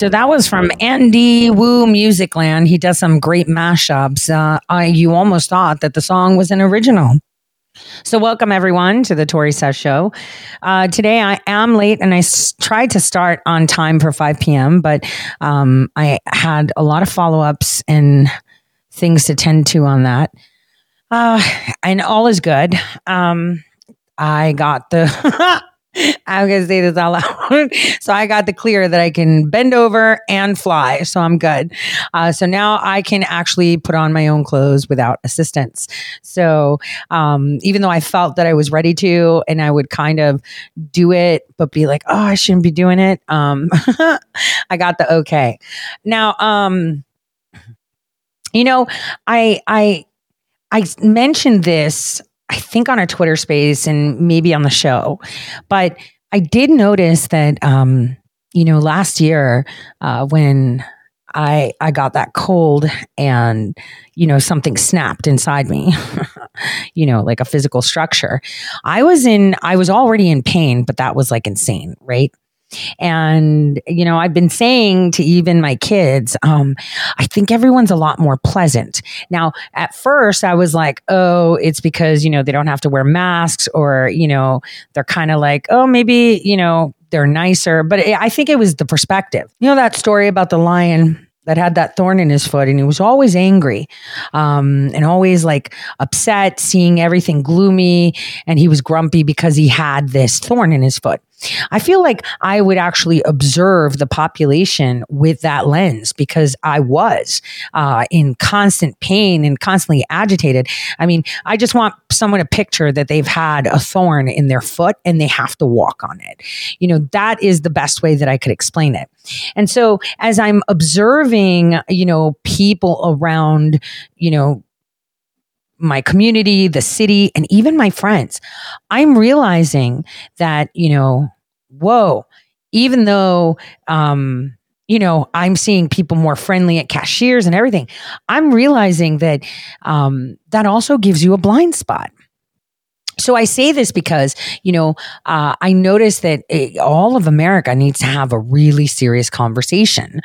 So that was from Andy Wu Musicland. He does some great mashups. Uh, I, you almost thought that the song was an original. So, welcome everyone to the Tori Says Show. Uh, today I am late and I s- tried to start on time for 5 p.m., but um, I had a lot of follow ups and things to tend to on that. Uh, and all is good. Um, I got the. I'm gonna say this out loud. so I got the clear that I can bend over and fly. So I'm good. Uh, so now I can actually put on my own clothes without assistance. So um, even though I felt that I was ready to, and I would kind of do it, but be like, oh, I shouldn't be doing it. Um, I got the okay. Now, um, you know, I I I mentioned this I think on a Twitter space and maybe on the show, but I did notice that, um, you know, last year uh, when I I got that cold and you know something snapped inside me, you know, like a physical structure. I was in I was already in pain, but that was like insane, right? And, you know, I've been saying to even my kids, um, I think everyone's a lot more pleasant. Now, at first, I was like, oh, it's because, you know, they don't have to wear masks or, you know, they're kind of like, oh, maybe, you know, they're nicer. But I think it was the perspective. You know, that story about the lion that had that thorn in his foot and he was always angry um, and always like upset seeing everything gloomy and he was grumpy because he had this thorn in his foot I feel like I would actually observe the population with that lens because I was uh, in constant pain and constantly agitated. I mean, I just want someone to picture that they've had a thorn in their foot and they have to walk on it. You know, that is the best way that I could explain it. And so as I'm observing, you know, people around, you know, my community, the city, and even my friends, I'm realizing that, you know, whoa, even though, um, you know, I'm seeing people more friendly at cashiers and everything. I'm realizing that um, that also gives you a blind spot. So I say this because, you know, uh, I notice that it, all of America needs to have a really serious conversation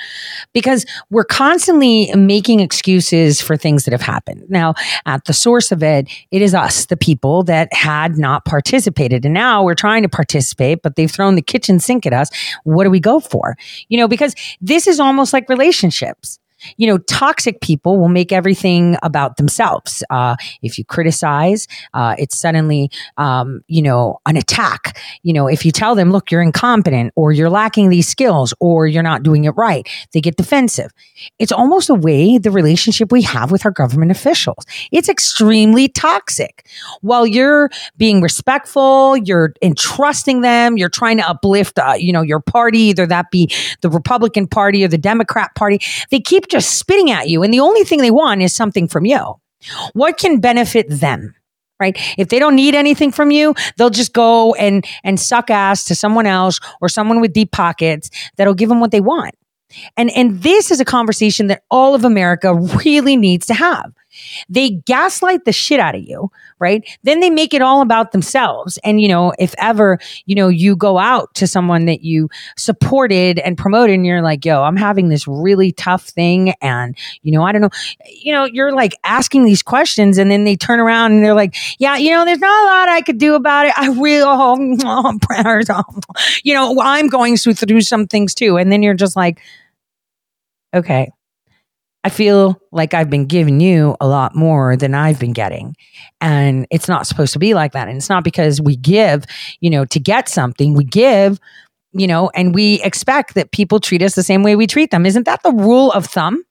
because we're constantly making excuses for things that have happened. Now, at the source of it, it is us, the people that had not participated. And now we're trying to participate, but they've thrown the kitchen sink at us. What do we go for? You know, because this is almost like relationships you know, toxic people will make everything about themselves. Uh, if you criticize, uh, it's suddenly, um, you know, an attack. You know, if you tell them, look, you're incompetent or you're lacking these skills or you're not doing it right, they get defensive. It's almost a way the relationship we have with our government officials. It's extremely toxic. While you're being respectful, you're entrusting them, you're trying to uplift, uh, you know, your party, either that be the Republican Party or the Democrat Party. They keep just spitting at you. And the only thing they want is something from you. What can benefit them? Right. If they don't need anything from you, they'll just go and, and suck ass to someone else or someone with deep pockets that'll give them what they want. And, and this is a conversation that all of America really needs to have. They gaslight the shit out of you, right? Then they make it all about themselves. And, you know, if ever, you know, you go out to someone that you supported and promoted and you're like, yo, I'm having this really tough thing. And, you know, I don't know, you know, you're like asking these questions and then they turn around and they're like, yeah, you know, there's not a lot I could do about it. I really, oh, prayers, oh. you know, I'm going through some things too. And then you're just like, okay, I feel like I've been giving you a lot more than I've been getting. And it's not supposed to be like that. And it's not because we give, you know, to get something, we give, you know, and we expect that people treat us the same way we treat them. Isn't that the rule of thumb?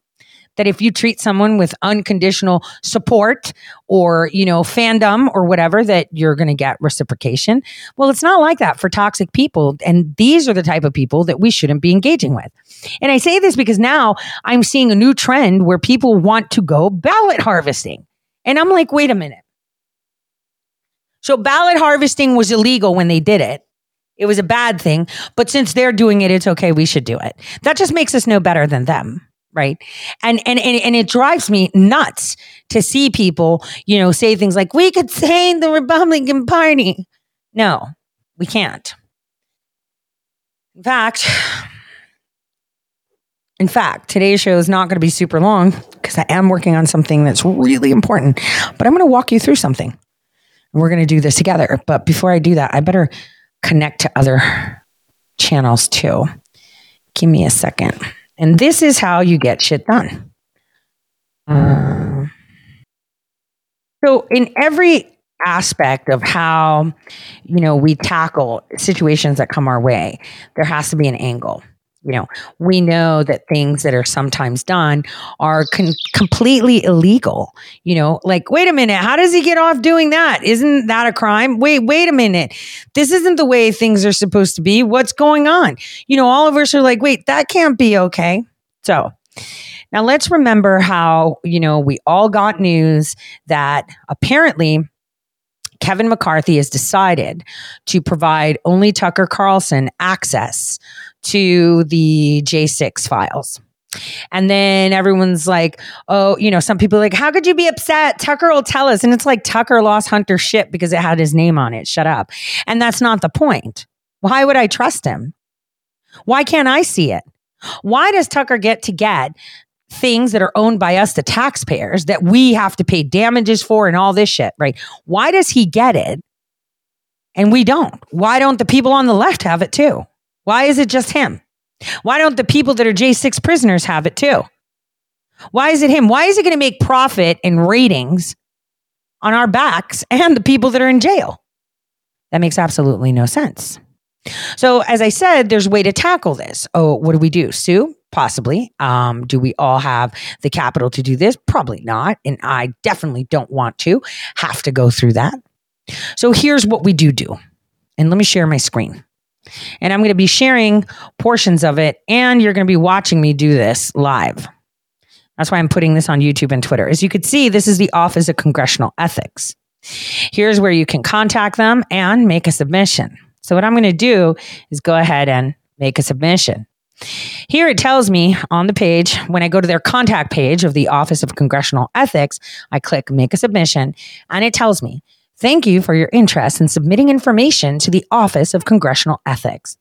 that if you treat someone with unconditional support or you know fandom or whatever that you're going to get reciprocation well it's not like that for toxic people and these are the type of people that we shouldn't be engaging with and i say this because now i'm seeing a new trend where people want to go ballot harvesting. And i'm like wait a minute. So ballot harvesting was illegal when they did it. It was a bad thing. But since they're doing it it's okay. We should do it. That just makes us no better than them right? And, and and and it drives me nuts to see people you know say things like we could say the republican party. No, we can't. In fact, in fact, today's show is not going to be super long because I am working on something that's really important. But I'm going to walk you through something. We're going to do this together. But before I do that, I better connect to other channels too. Give me a second. And this is how you get shit done. Uh, so, in every aspect of how you know we tackle situations that come our way there has to be an angle you know we know that things that are sometimes done are con- completely illegal. You know like wait a minute how does he get off doing that? Isn't that a crime? Wait wait a minute. This isn't the way things are supposed to be. What's going on? You know all of us are like wait that can't be okay. So now let's remember how you know we all got news that apparently Kevin McCarthy has decided to provide only Tucker Carlson access to the J6 files. And then everyone's like, oh, you know, some people like, how could you be upset? Tucker will tell us. And it's like Tucker lost Hunter's ship because it had his name on it. Shut up. And that's not the point. Why would I trust him? Why can't I see it? Why does Tucker get to get things that are owned by us, the taxpayers, that we have to pay damages for and all this shit, right? Why does he get it and we don't? Why don't the people on the left have it too? Why is it just him? Why don't the people that are J6 prisoners have it too? Why is it him? Why is it going to make profit and ratings on our backs and the people that are in jail? That makes absolutely no sense. So, as I said, there's a way to tackle this. Oh, what do we do? Sue? Possibly. Um, do we all have the capital to do this? Probably not. And I definitely don't want to have to go through that. So here's what we do do. And let me share my screen. And I'm going to be sharing portions of it, and you're going to be watching me do this live. That's why I'm putting this on YouTube and Twitter. As you can see, this is the Office of Congressional Ethics. Here's where you can contact them and make a submission. So, what I'm going to do is go ahead and make a submission. Here it tells me on the page, when I go to their contact page of the Office of Congressional Ethics, I click make a submission, and it tells me, thank you for your interest in submitting information to the Office of Congressional Ethics.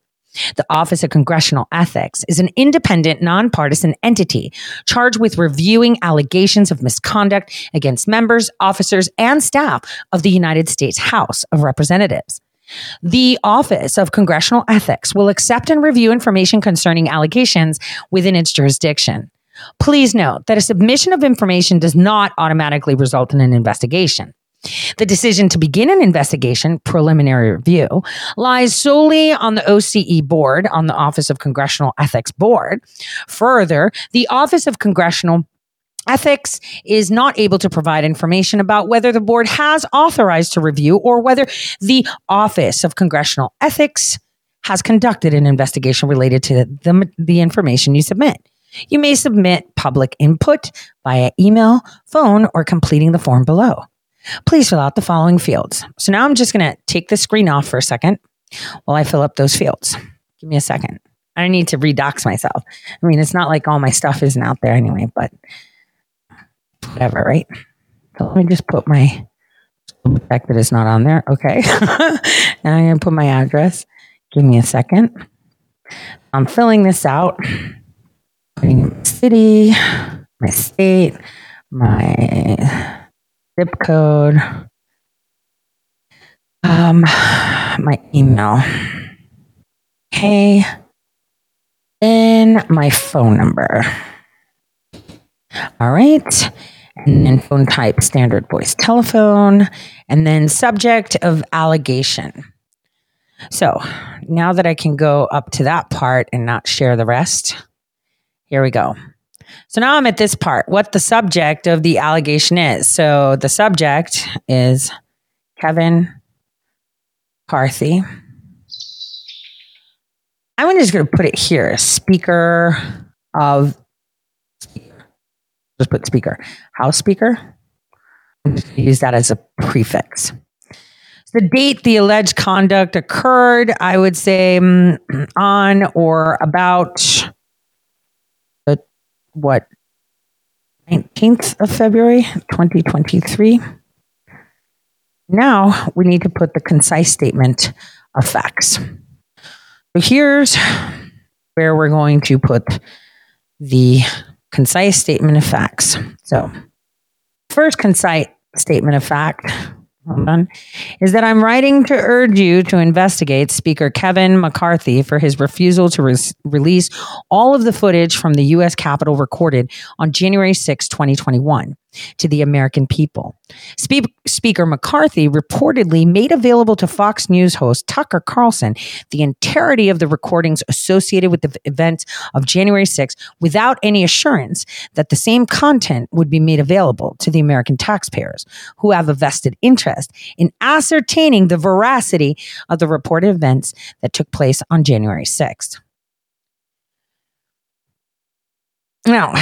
The Office of Congressional Ethics is an independent, nonpartisan entity charged with reviewing allegations of misconduct against members, officers, and staff of the United States House of Representatives. The Office of Congressional Ethics will accept and review information concerning allegations within its jurisdiction. Please note that a submission of information does not automatically result in an investigation. The decision to begin an investigation, preliminary review, lies solely on the OCE board, on the Office of Congressional Ethics Board. Further, the Office of Congressional Ethics is not able to provide information about whether the board has authorized to review or whether the Office of Congressional Ethics has conducted an investigation related to the, the information you submit. You may submit public input via email, phone, or completing the form below. Please fill out the following fields. So now I'm just going to take the screen off for a second while I fill up those fields. Give me a second. I need to redox myself. I mean, it's not like all my stuff isn't out there anyway, but whatever, right? So let me just put my check that is not on there. Okay. now I'm going to put my address. Give me a second. I'm filling this out. Putting my city, my state, my zip code, um, my email. Okay. Then my phone number. All right and then phone type standard voice telephone, and then subject of allegation. So now that I can go up to that part and not share the rest, here we go. So now I'm at this part, what the subject of the allegation is. So the subject is Kevin Carthy. I'm just going to put it here Speaker of just put speaker. House speaker. Use that as a prefix. The date the alleged conduct occurred, I would say um, on or about what 19th of February 2023. Now we need to put the concise statement of facts. So here's where we're going to put the concise statement of facts. So, first concise statement of fact is that I'm writing to urge you to investigate Speaker Kevin McCarthy for his refusal to re- release all of the footage from the U.S. Capitol recorded on January 6, 2021 to the American people. Spe- Speaker McCarthy reportedly made available to Fox News host Tucker Carlson the entirety of the recordings associated with the events of January 6 without any assurance that the same content would be made available to the American taxpayers who have a vested interest in ascertaining the veracity of the reported events that took place on January 6th. Now,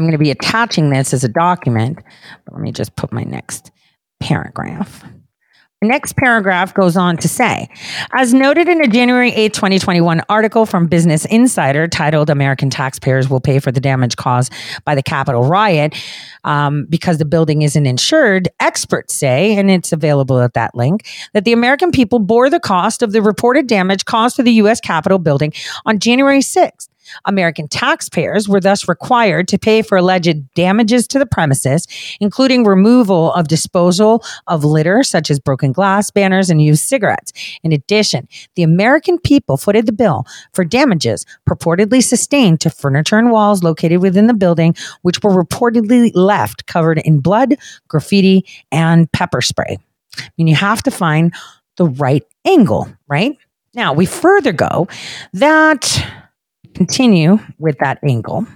I'm going to be attaching this as a document, but let me just put my next paragraph. The next paragraph goes on to say, as noted in a January 8, 2021 article from Business Insider titled American Taxpayers Will Pay for the Damage Caused by the Capitol Riot um, because the building isn't insured, experts say, and it's available at that link, that the American people bore the cost of the reported damage caused to the U.S. Capitol building on January 6th. American taxpayers were thus required to pay for alleged damages to the premises, including removal of disposal of litter such as broken glass, banners, and used cigarettes. In addition, the American people footed the bill for damages purportedly sustained to furniture and walls located within the building, which were reportedly left covered in blood, graffiti, and pepper spray. I mean, you have to find the right angle, right? Now, we further go that continue with that angle,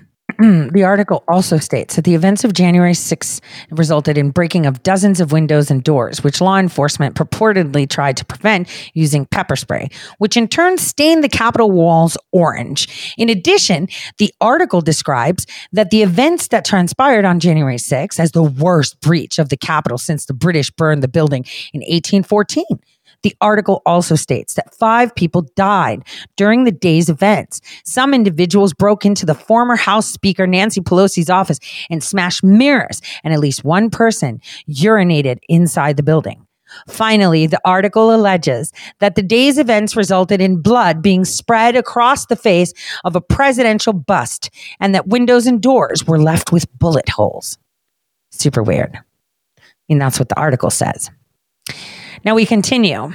mm, the article also states that the events of January 6 resulted in breaking of dozens of windows and doors, which law enforcement purportedly tried to prevent using pepper spray, which in turn stained the Capitol walls orange. In addition, the article describes that the events that transpired on January 6 as the worst breach of the Capitol since the British burned the building in 1814 the article also states that five people died during the day's events. Some individuals broke into the former House Speaker Nancy Pelosi's office and smashed mirrors, and at least one person urinated inside the building. Finally, the article alleges that the day's events resulted in blood being spread across the face of a presidential bust and that windows and doors were left with bullet holes. Super weird. And that's what the article says. Now we continue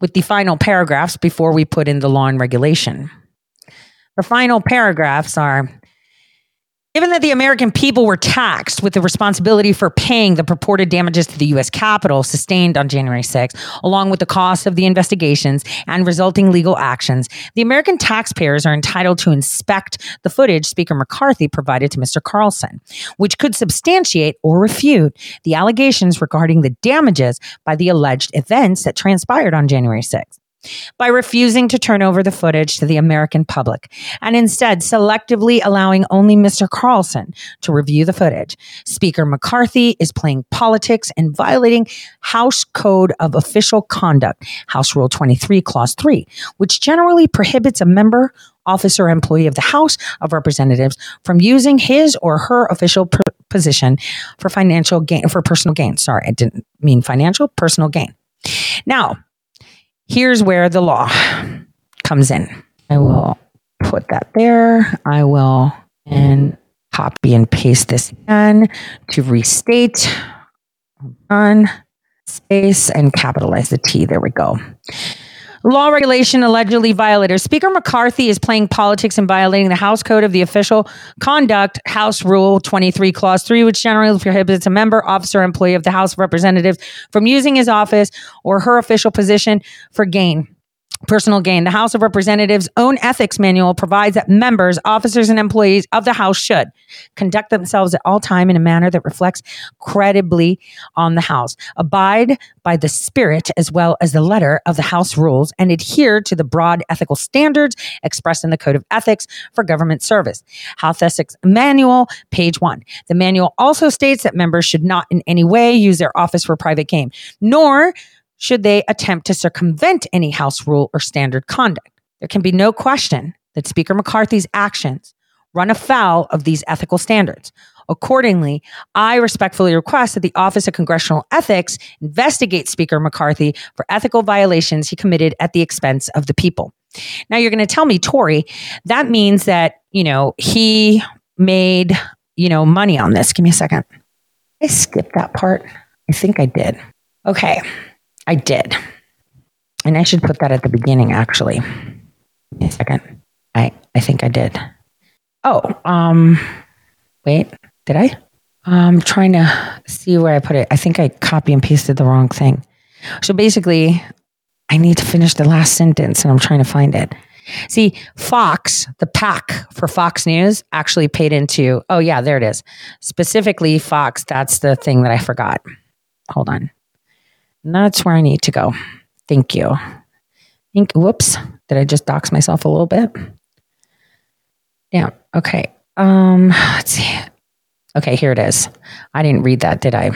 with the final paragraphs before we put in the law and regulation. The final paragraphs are Given that the American people were taxed with the responsibility for paying the purported damages to the U.S. Capitol sustained on January 6, along with the cost of the investigations and resulting legal actions, the American taxpayers are entitled to inspect the footage Speaker McCarthy provided to Mr. Carlson, which could substantiate or refute the allegations regarding the damages by the alleged events that transpired on January 6 by refusing to turn over the footage to the American public and instead selectively allowing only Mr. Carlson to review the footage. Speaker McCarthy is playing politics and violating House Code of Official Conduct, House Rule 23, Clause 3, which generally prohibits a member officer employee of the House of Representatives from using his or her official position for financial gain for personal gain. Sorry, I didn't mean financial, personal gain. Now, Here's where the law comes in. I will put that there. I will and copy and paste this again to restate on space and capitalize the T. There we go. Law regulation allegedly violated. Speaker McCarthy is playing politics and violating the House Code of the Official Conduct, House Rule 23, Clause 3, which generally prohibits a member, officer, employee of the House of Representatives from using his office or her official position for gain personal gain. The House of Representatives' own ethics manual provides that members, officers, and employees of the House should conduct themselves at all time in a manner that reflects credibly on the House, abide by the spirit as well as the letter of the House rules, and adhere to the broad ethical standards expressed in the Code of Ethics for Government Service. House Ethics Manual, page one. The manual also states that members should not in any way use their office for private gain, nor should they attempt to circumvent any House rule or standard conduct. There can be no question that Speaker McCarthy's actions run afoul of these ethical standards. Accordingly, I respectfully request that the Office of Congressional Ethics investigate Speaker McCarthy for ethical violations he committed at the expense of the people. Now you're going to tell me, Tori, that means that, you know, he made, you know, money on this. Give me a second. I skipped that part. I think I did. Okay. I did. And I should put that at the beginning, actually. A second. I, I think I did. Oh, um, wait, did I? I'm trying to see where I put it. I think I copy and pasted the wrong thing. So basically, I need to finish the last sentence and I'm trying to find it. See, Fox, the pack for Fox News actually paid into, oh, yeah, there it is. Specifically, Fox, that's the thing that I forgot. Hold on. And that's where I need to go. Thank you. Think, whoops, did I just dox myself a little bit? Yeah. Okay. Um, let's see. Okay, here it is. I didn't read that, did I?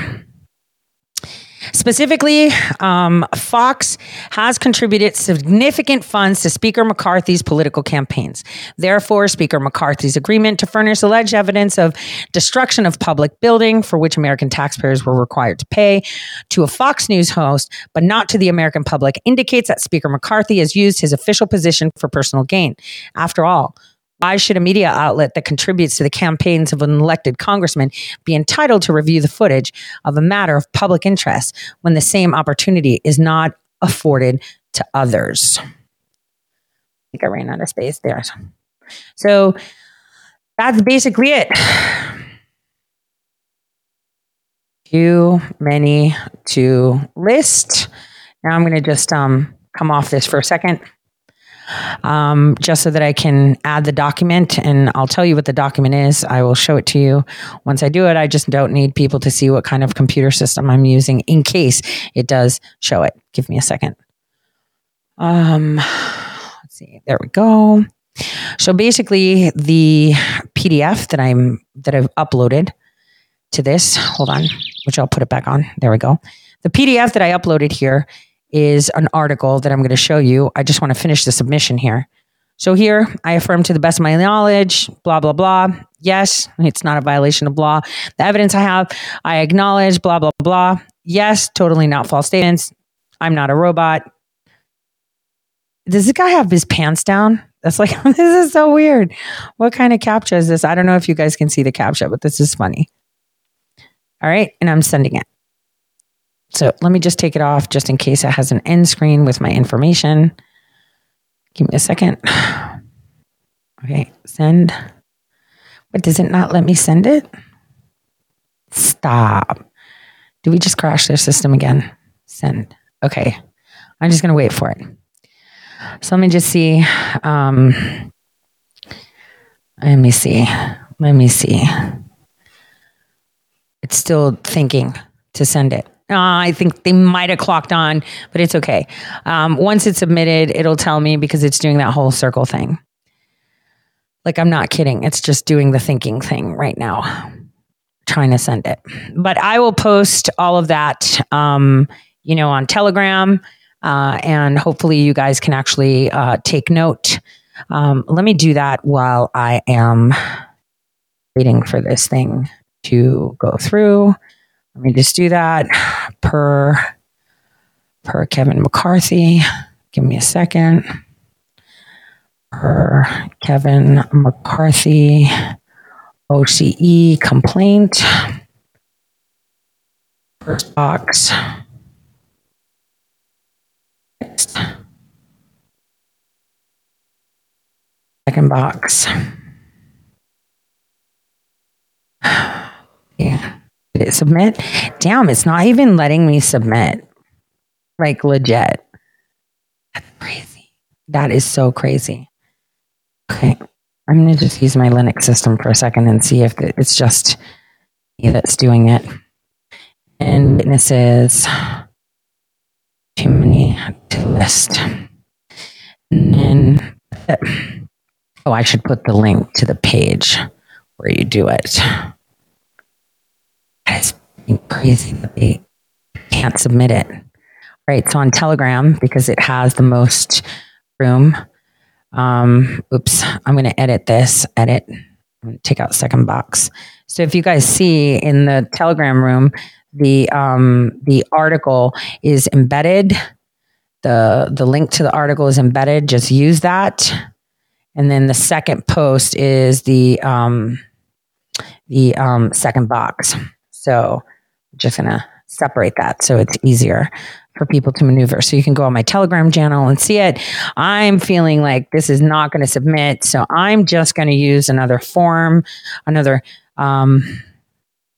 Specifically, um, Fox has contributed significant funds to Speaker McCarthy's political campaigns. Therefore, Speaker McCarthy's agreement to furnish alleged evidence of destruction of public building for which American taxpayers were required to pay to a Fox News host, but not to the American public, indicates that Speaker McCarthy has used his official position for personal gain. After all, why should a media outlet that contributes to the campaigns of an elected congressman be entitled to review the footage of a matter of public interest when the same opportunity is not afforded to others? I think I ran out of space there. So that's basically it. Too many to list. Now I'm going to just um, come off this for a second um, just so that I can add the document. And I'll tell you what the document is. I will show it to you once I do it. I just don't need people to see what kind of computer system I'm using in case it does show it. Give me a second. Um, let's see. There we go. So basically, the PDF that I'm that I've uploaded to this. Hold on, which I'll put it back on. There we go. The PDF that I uploaded here is an article that I'm going to show you. I just want to finish the submission here. So here, I affirm to the best of my knowledge, blah, blah, blah. Yes, it's not a violation of law. The evidence I have, I acknowledge, blah, blah, blah. Yes, totally not false statements. I'm not a robot. Does this guy have his pants down? That's like, this is so weird. What kind of captcha is this? I don't know if you guys can see the captcha, but this is funny. All right. And I'm sending it. So let me just take it off just in case it has an end screen with my information. Give me a second. Okay, send. But does it not let me send it? Stop. Do we just crash their system again? Send. Okay. I'm just going to wait for it. So let me just see. Um, let me see. Let me see. It's still thinking to send it. Uh, I think they might have clocked on, but it's okay. Um, once it's submitted, it'll tell me because it's doing that whole circle thing. Like, I'm not kidding. It's just doing the thinking thing right now, trying to send it. But I will post all of that, um, you know, on Telegram. Uh, and hopefully, you guys can actually uh, take note. Um, let me do that while I am waiting for this thing to go through. Let me just do that per per Kevin McCarthy. Give me a second. Per Kevin McCarthy OCE complaint. First box. Second box. Yeah submit? Damn, it's not even letting me submit. Like legit. That's crazy. That is so crazy. Okay. I'm going to just use my Linux system for a second and see if it's just me that's doing it. And witnesses, too many to list. And then, oh, I should put the link to the page where you do it. That is crazy that they can't submit it. Right. So on Telegram, because it has the most room. Um, oops, I'm going to edit this. Edit. Take out second box. So if you guys see in the Telegram room, the um, the article is embedded. the The link to the article is embedded. Just use that, and then the second post is the um, the um, second box. So I'm just gonna separate that so it's easier for people to maneuver. So you can go on my Telegram channel and see it. I'm feeling like this is not going to submit. So I'm just going to use another form, another, um,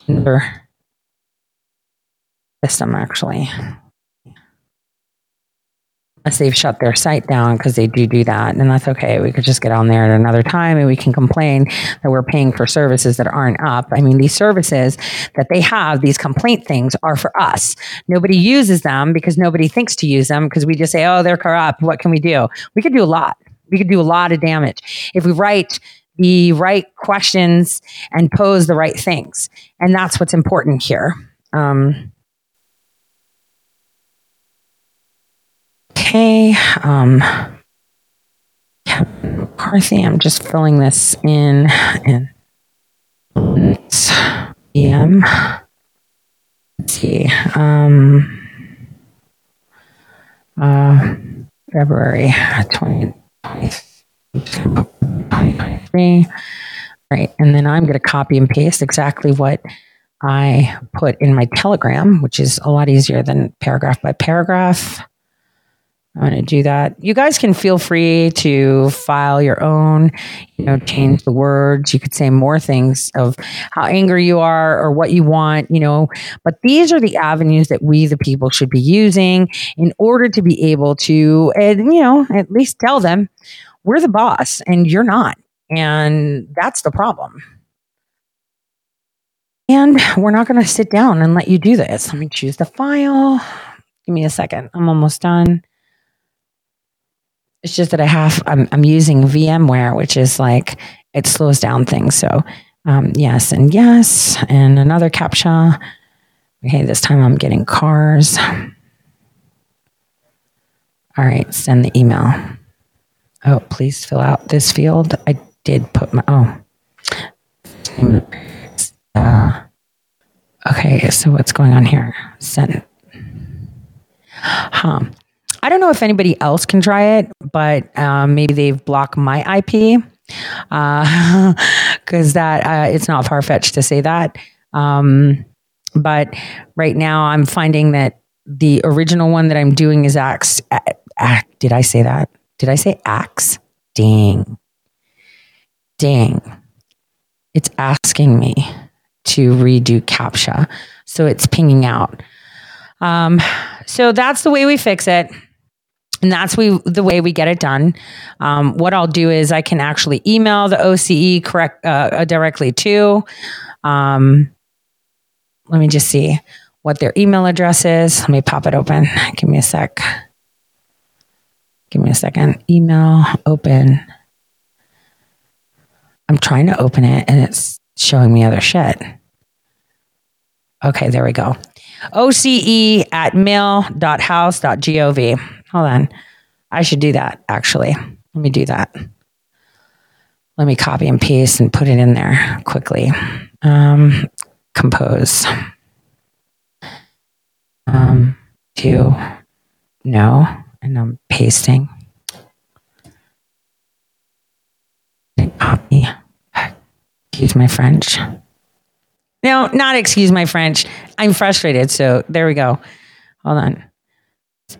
another system actually unless they've shut their site down because they do do that. And that's okay. We could just get on there at another time and we can complain that we're paying for services that aren't up. I mean, these services that they have, these complaint things are for us. Nobody uses them because nobody thinks to use them because we just say, oh, they're corrupt. What can we do? We could do a lot. We could do a lot of damage if we write the right questions and pose the right things. And that's what's important here. Um, Okay. Um, McCarthy, I'm just filling this in. And EM. Let's see. Um, uh, February 2023. Right. And then I'm going to copy and paste exactly what I put in my Telegram, which is a lot easier than paragraph by paragraph. I'm going to do that. You guys can feel free to file your own, you know, change the words. You could say more things of how angry you are or what you want, you know. But these are the avenues that we, the people, should be using in order to be able to, and, you know, at least tell them we're the boss and you're not. And that's the problem. And we're not going to sit down and let you do this. Let me choose the file. Give me a second. I'm almost done. It's just that I have, I'm, I'm using VMware, which is like, it slows down things. So, um, yes, and yes, and another CAPTCHA. Okay, this time I'm getting cars. All right, send the email. Oh, please fill out this field. I did put my, oh. Uh, okay, so what's going on here? Send. Huh. I don't know if anybody else can try it, but um, maybe they've blocked my IP because uh, that uh, it's not far fetched to say that. Um, but right now, I'm finding that the original one that I'm doing is Axe. Did I say that? Did I say Axe? Dang. Dang. It's asking me to redo CAPTCHA. So it's pinging out. Um, so that's the way we fix it and that's we the way we get it done. Um, what I'll do is I can actually email the OCE correct uh, directly to. Um, let me just see what their email address is. Let me pop it open. Give me a sec. Give me a second. Email open. I'm trying to open it and it's showing me other shit. Okay, there we go. OCE at mail.house.gov. Hold on. I should do that actually. Let me do that. Let me copy and paste and put it in there quickly. Um, compose. Um, to no, and I'm pasting. Copy. Excuse my French. No, not excuse my French. I'm frustrated. So there we go. Hold on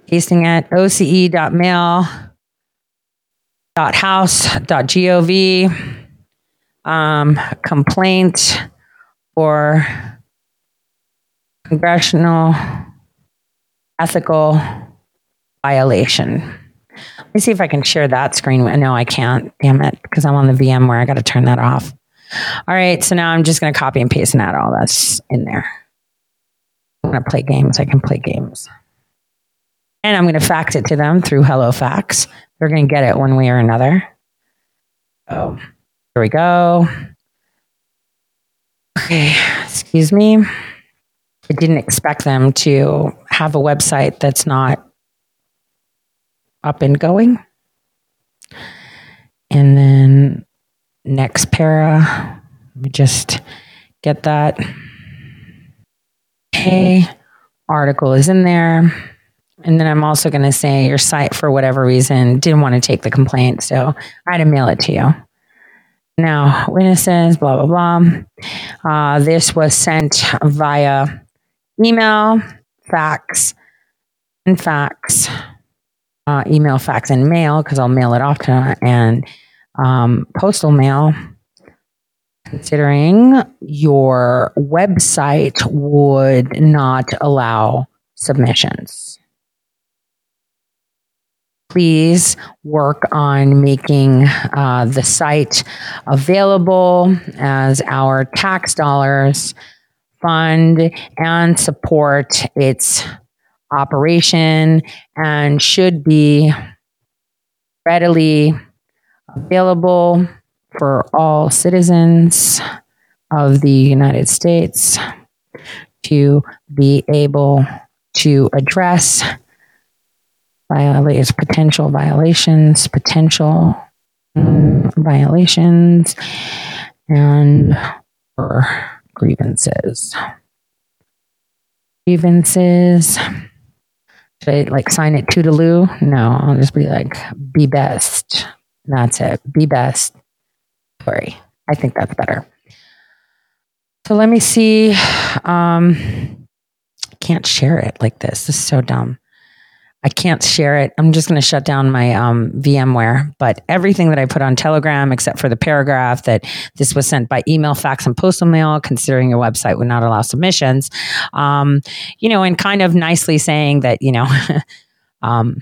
pasting at oce.mail.house.gov um, complaint or congressional ethical violation. Let me see if I can share that screen. No, I can't. Damn it, because I'm on the VMware I got to turn that off. All right, so now I'm just going to copy and paste and add all this in there. I'm going to play games. I can play games and I'm going to fax it to them through HelloFax. They're going to get it one way or another. Oh, here we go. Okay, excuse me. I didn't expect them to have a website that's not up and going. And then next para, let me just Get that. Okay. Article is in there. And then I'm also going to say your site, for whatever reason, didn't want to take the complaint. So I had to mail it to you. Now, witnesses, blah, blah, blah. Uh, this was sent via email, fax, and fax, uh, email, fax, and mail, because I'll mail it off to, and um, postal mail. Considering your website would not allow submissions please work on making uh, the site available as our tax dollars fund and support its operation and should be readily available for all citizens of the United States to be able to address violators, potential violations, potential um, violations, and or grievances. Grievances. Should I like sign it to toodaloo? No, I'll just be like, be best. That's it. Be best. Sorry. I think that's better. So let me see. Um, can't share it like this. This is so dumb. I can't share it. I'm just going to shut down my um, VMware. But everything that I put on Telegram, except for the paragraph that this was sent by email, fax, and postal mail, considering your website would not allow submissions, um, you know, and kind of nicely saying that, you know, um,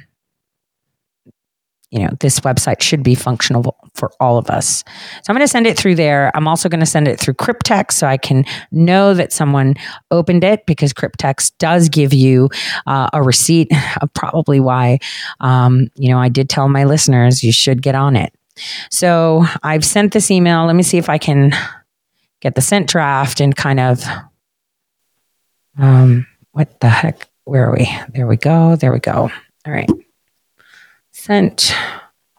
you know, this website should be functional for all of us. So I'm going to send it through there. I'm also going to send it through Criptext so I can know that someone opened it because Criptext does give you uh, a receipt of probably why, um, you know, I did tell my listeners you should get on it. So I've sent this email. Let me see if I can get the sent draft and kind of, um, what the heck? Where are we? There we go. There we go. All right sent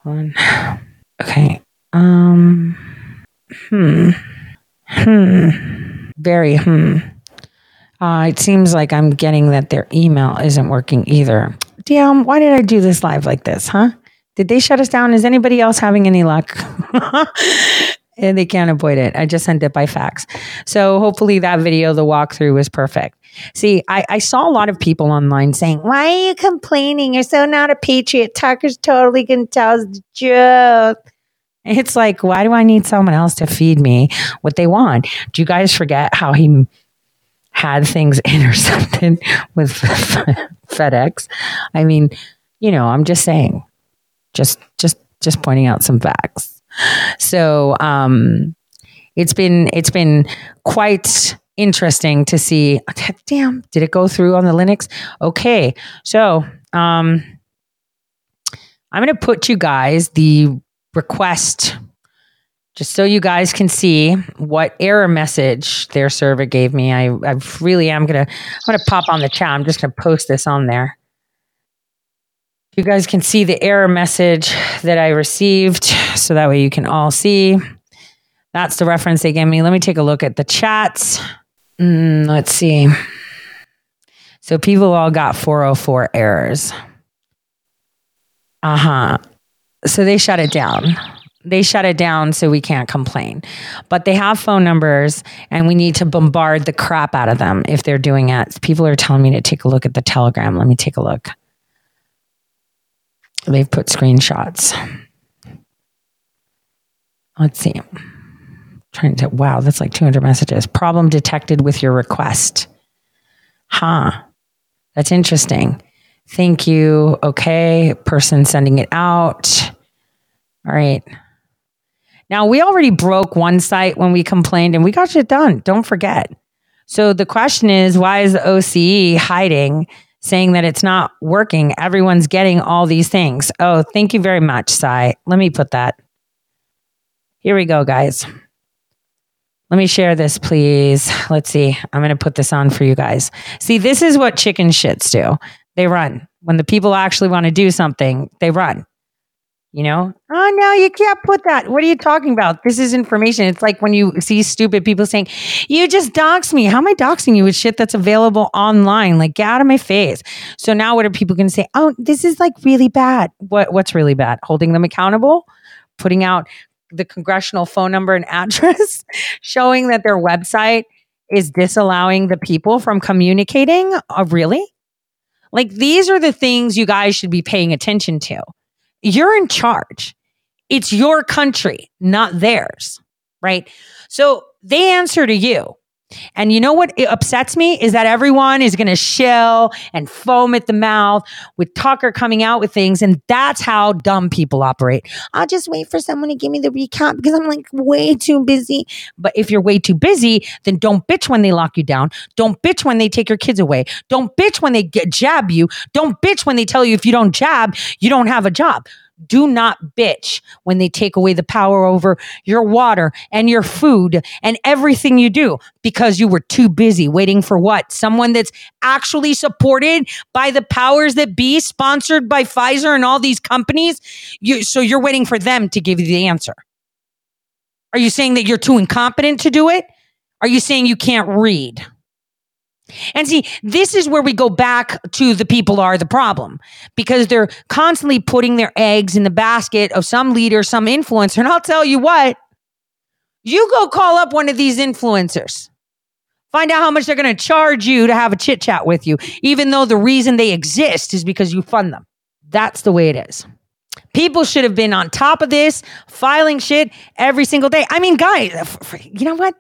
one. Okay. Um. Hmm. Hmm. Very hmm. Uh, it seems like I'm getting that their email isn't working either. Damn, why did I do this live like this, huh? Did they shut us down? Is anybody else having any luck? and they can't avoid it. I just sent it by fax. So hopefully that video, the walkthrough was perfect. See, I, I saw a lot of people online saying, Why are you complaining? You're so not a patriot. Tucker's totally going to tell us the truth. It's like, why do I need someone else to feed me what they want? Do you guys forget how he had things intercepted with FedEx? I mean, you know, I'm just saying, just, just, just pointing out some facts. So, um, it's been, it's been quite interesting to see. Damn, did it go through on the Linux? Okay, so um, I'm going to put you guys the request just so you guys can see what error message their server gave me. I, I really am gonna I'm gonna pop on the chat. I'm just gonna post this on there. You guys can see the error message that I received, so that way you can all see. That's the reference they gave me. Let me take a look at the chats. Mm, let's see. So people all got 404 errors. Uh huh. So they shut it down. They shut it down so we can't complain. But they have phone numbers and we need to bombard the crap out of them if they're doing it. People are telling me to take a look at the Telegram. Let me take a look. They've put screenshots. Let's see trying to, wow, that's like 200 messages. Problem detected with your request. Huh. That's interesting. Thank you. Okay. Person sending it out. All right. Now, we already broke one site when we complained and we got it done. Don't forget. So the question is why is the OCE hiding, saying that it's not working? Everyone's getting all these things. Oh, thank you very much, Sai. Let me put that. Here we go, guys. Let me share this, please. Let's see. I'm going to put this on for you guys. See, this is what chicken shits do. They run. When the people actually want to do something, they run. You know, oh no, you can't put that. What are you talking about? This is information. It's like when you see stupid people saying, "You just dox me." How am I doxing you with shit that's available online? Like, get out of my face. So now, what are people going to say? Oh, this is like really bad. What What's really bad? Holding them accountable, putting out the congressional phone number and address, showing that their website is disallowing the people from communicating. Uh, really? Like, these are the things you guys should be paying attention to you're in charge. It's your country, not theirs, right? So they answer to you. And you know what upsets me is that everyone is going to shill and foam at the mouth with Tucker coming out with things. And that's how dumb people operate. I'll just wait for someone to give me the recap because I'm like way too busy. But if you're way too busy, then don't bitch when they lock you down. Don't bitch when they take your kids away. Don't bitch when they get, jab you. Don't bitch when they tell you if you don't jab, you don't have a job do not bitch when they take away the power over your water and your food and everything you do because you were too busy waiting for what? Someone that's actually supported by the powers that be, sponsored by Pfizer and all these companies. You, so you're waiting for them to give you the answer. Are you saying that you're too incompetent to do it? Are you saying you can't read? And see, this is where we go back to the people are the problem because they're constantly putting their eggs in the basket of some leader, some influencer. And I'll tell you what, you go call up one of these influencers. Find out how much they're going to charge you to have a chit chat with you, even though the reason they exist is because you fund them. That's the way it is. People should have been on top of this, filing shit every single day. I mean, guys, you know what?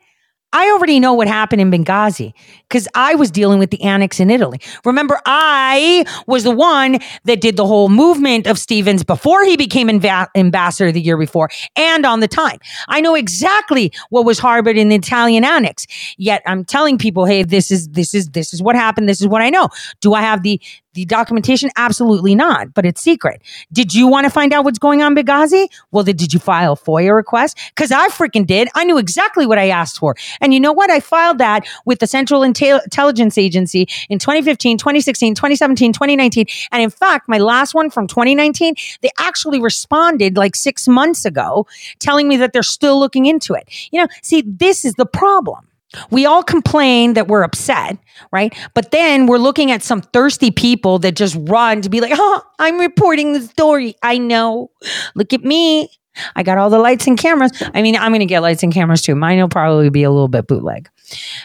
I already know what happened in Benghazi because I was dealing with the annex in Italy. Remember, I was the one that did the whole movement of Stevens before he became inva- ambassador the year before and on the time. I know exactly what was harbored in the Italian annex. Yet I'm telling people, hey, this is this is this is what happened. This is what I know. Do I have the the documentation? Absolutely not, but it's secret. Did you want to find out what's going on Benghazi? Well, did you file a FOIA request? Because I freaking did. I knew exactly what I asked for. And you know what? I filed that with the Central Intelligence Agency in 2015, 2016, 2017, 2019. And in fact, my last one from 2019, they actually responded like six months ago telling me that they're still looking into it. You know, see, this is the problem we all complain that we're upset, right? But then we're looking at some thirsty people that just run to be like, oh, I'm reporting the story. I know. Look at me. I got all the lights and cameras. I mean, I'm going to get lights and cameras too. Mine will probably be a little bit bootleg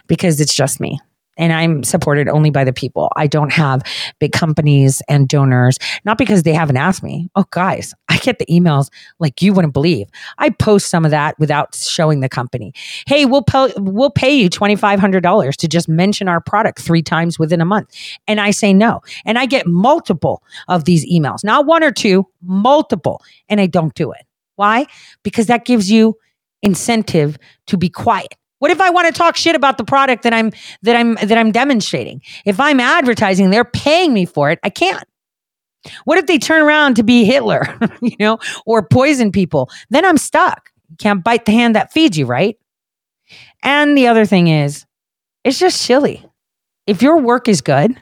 because it's just me and I'm supported only by the people. I don't have big companies and donors, not because they haven't asked me. Oh, guys, I get the emails like you wouldn't believe. I post some of that without showing the company. Hey, we'll pay, we'll pay you $2,500 to just mention our product three times within a month. And I say no. And I get multiple of these emails, not one or two, multiple. And I don't do it. Why? Because that gives you incentive to be quiet what if I want to talk shit about the product that I'm that I'm that I'm demonstrating? If I'm advertising, they're paying me for it. I can't. What if they turn around to be Hitler, you know, or poison people? Then I'm stuck. Can't bite the hand that feeds you, right? And the other thing is, it's just silly. If your work is good,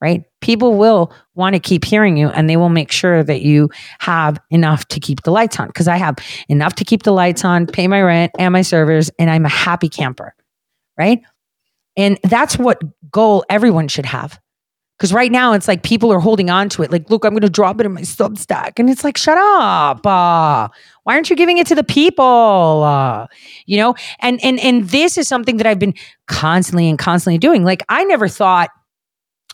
right? People will want to keep hearing you and they will make sure that you have enough to keep the lights on because I have enough to keep the lights on, pay my rent and my servers, and I'm a happy camper, right? And that's what goal everyone should have. Because right now it's like people are holding on to it. Like, look, I'm going to drop it in my Substack. And it's like, shut up. Uh, why aren't you giving it to the people? Uh, you know, and, and, and this is something that I've been constantly and constantly doing. Like, I never thought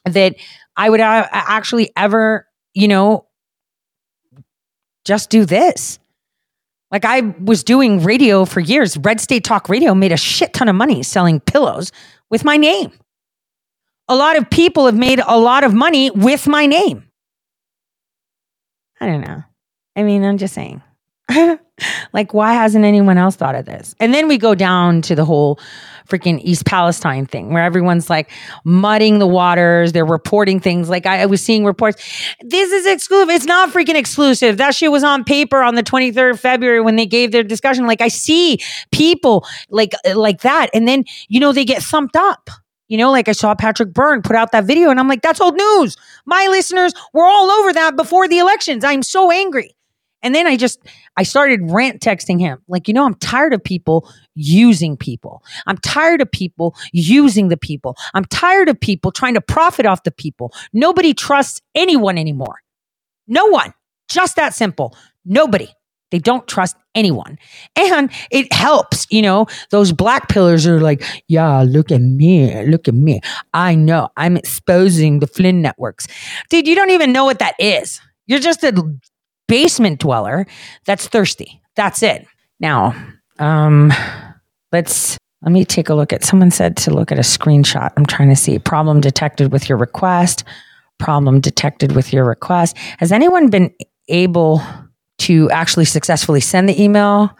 that I would uh, actually ever, you know, just do this. Like I was doing radio for years. Red State Talk Radio made a shit ton of money selling pillows with my name. A lot of people have made a lot of money with my name. I don't know. I mean, I'm just saying. like, why hasn't anyone else thought of this? And then we go down to the whole freaking East Palestine thing where everyone's like mudding the waters. They're reporting things. Like I, I was seeing reports. This is exclusive. It's not freaking exclusive. That shit was on paper on the 23rd of February when they gave their discussion. Like I see people like, like that. And then, you know, they get thumped up. You know, like I saw Patrick Byrne put out that video and I'm like, that's old news. My listeners were all over that before the elections. I'm so angry. And then I just, I started rant texting him, like, you know, I'm tired of people using people. I'm tired of people using the people. I'm tired of people trying to profit off the people. Nobody trusts anyone anymore. No one. Just that simple. Nobody. They don't trust anyone. And it helps, you know, those black pillars are like, yeah, look at me. Look at me. I know I'm exposing the Flynn networks. Dude, you don't even know what that is. You're just a basement dweller that's thirsty. That's it. Now, um, let's let me take a look at someone said to look at a screenshot. I'm trying to see problem detected with your request. Problem detected with your request. Has anyone been able to actually successfully send the email?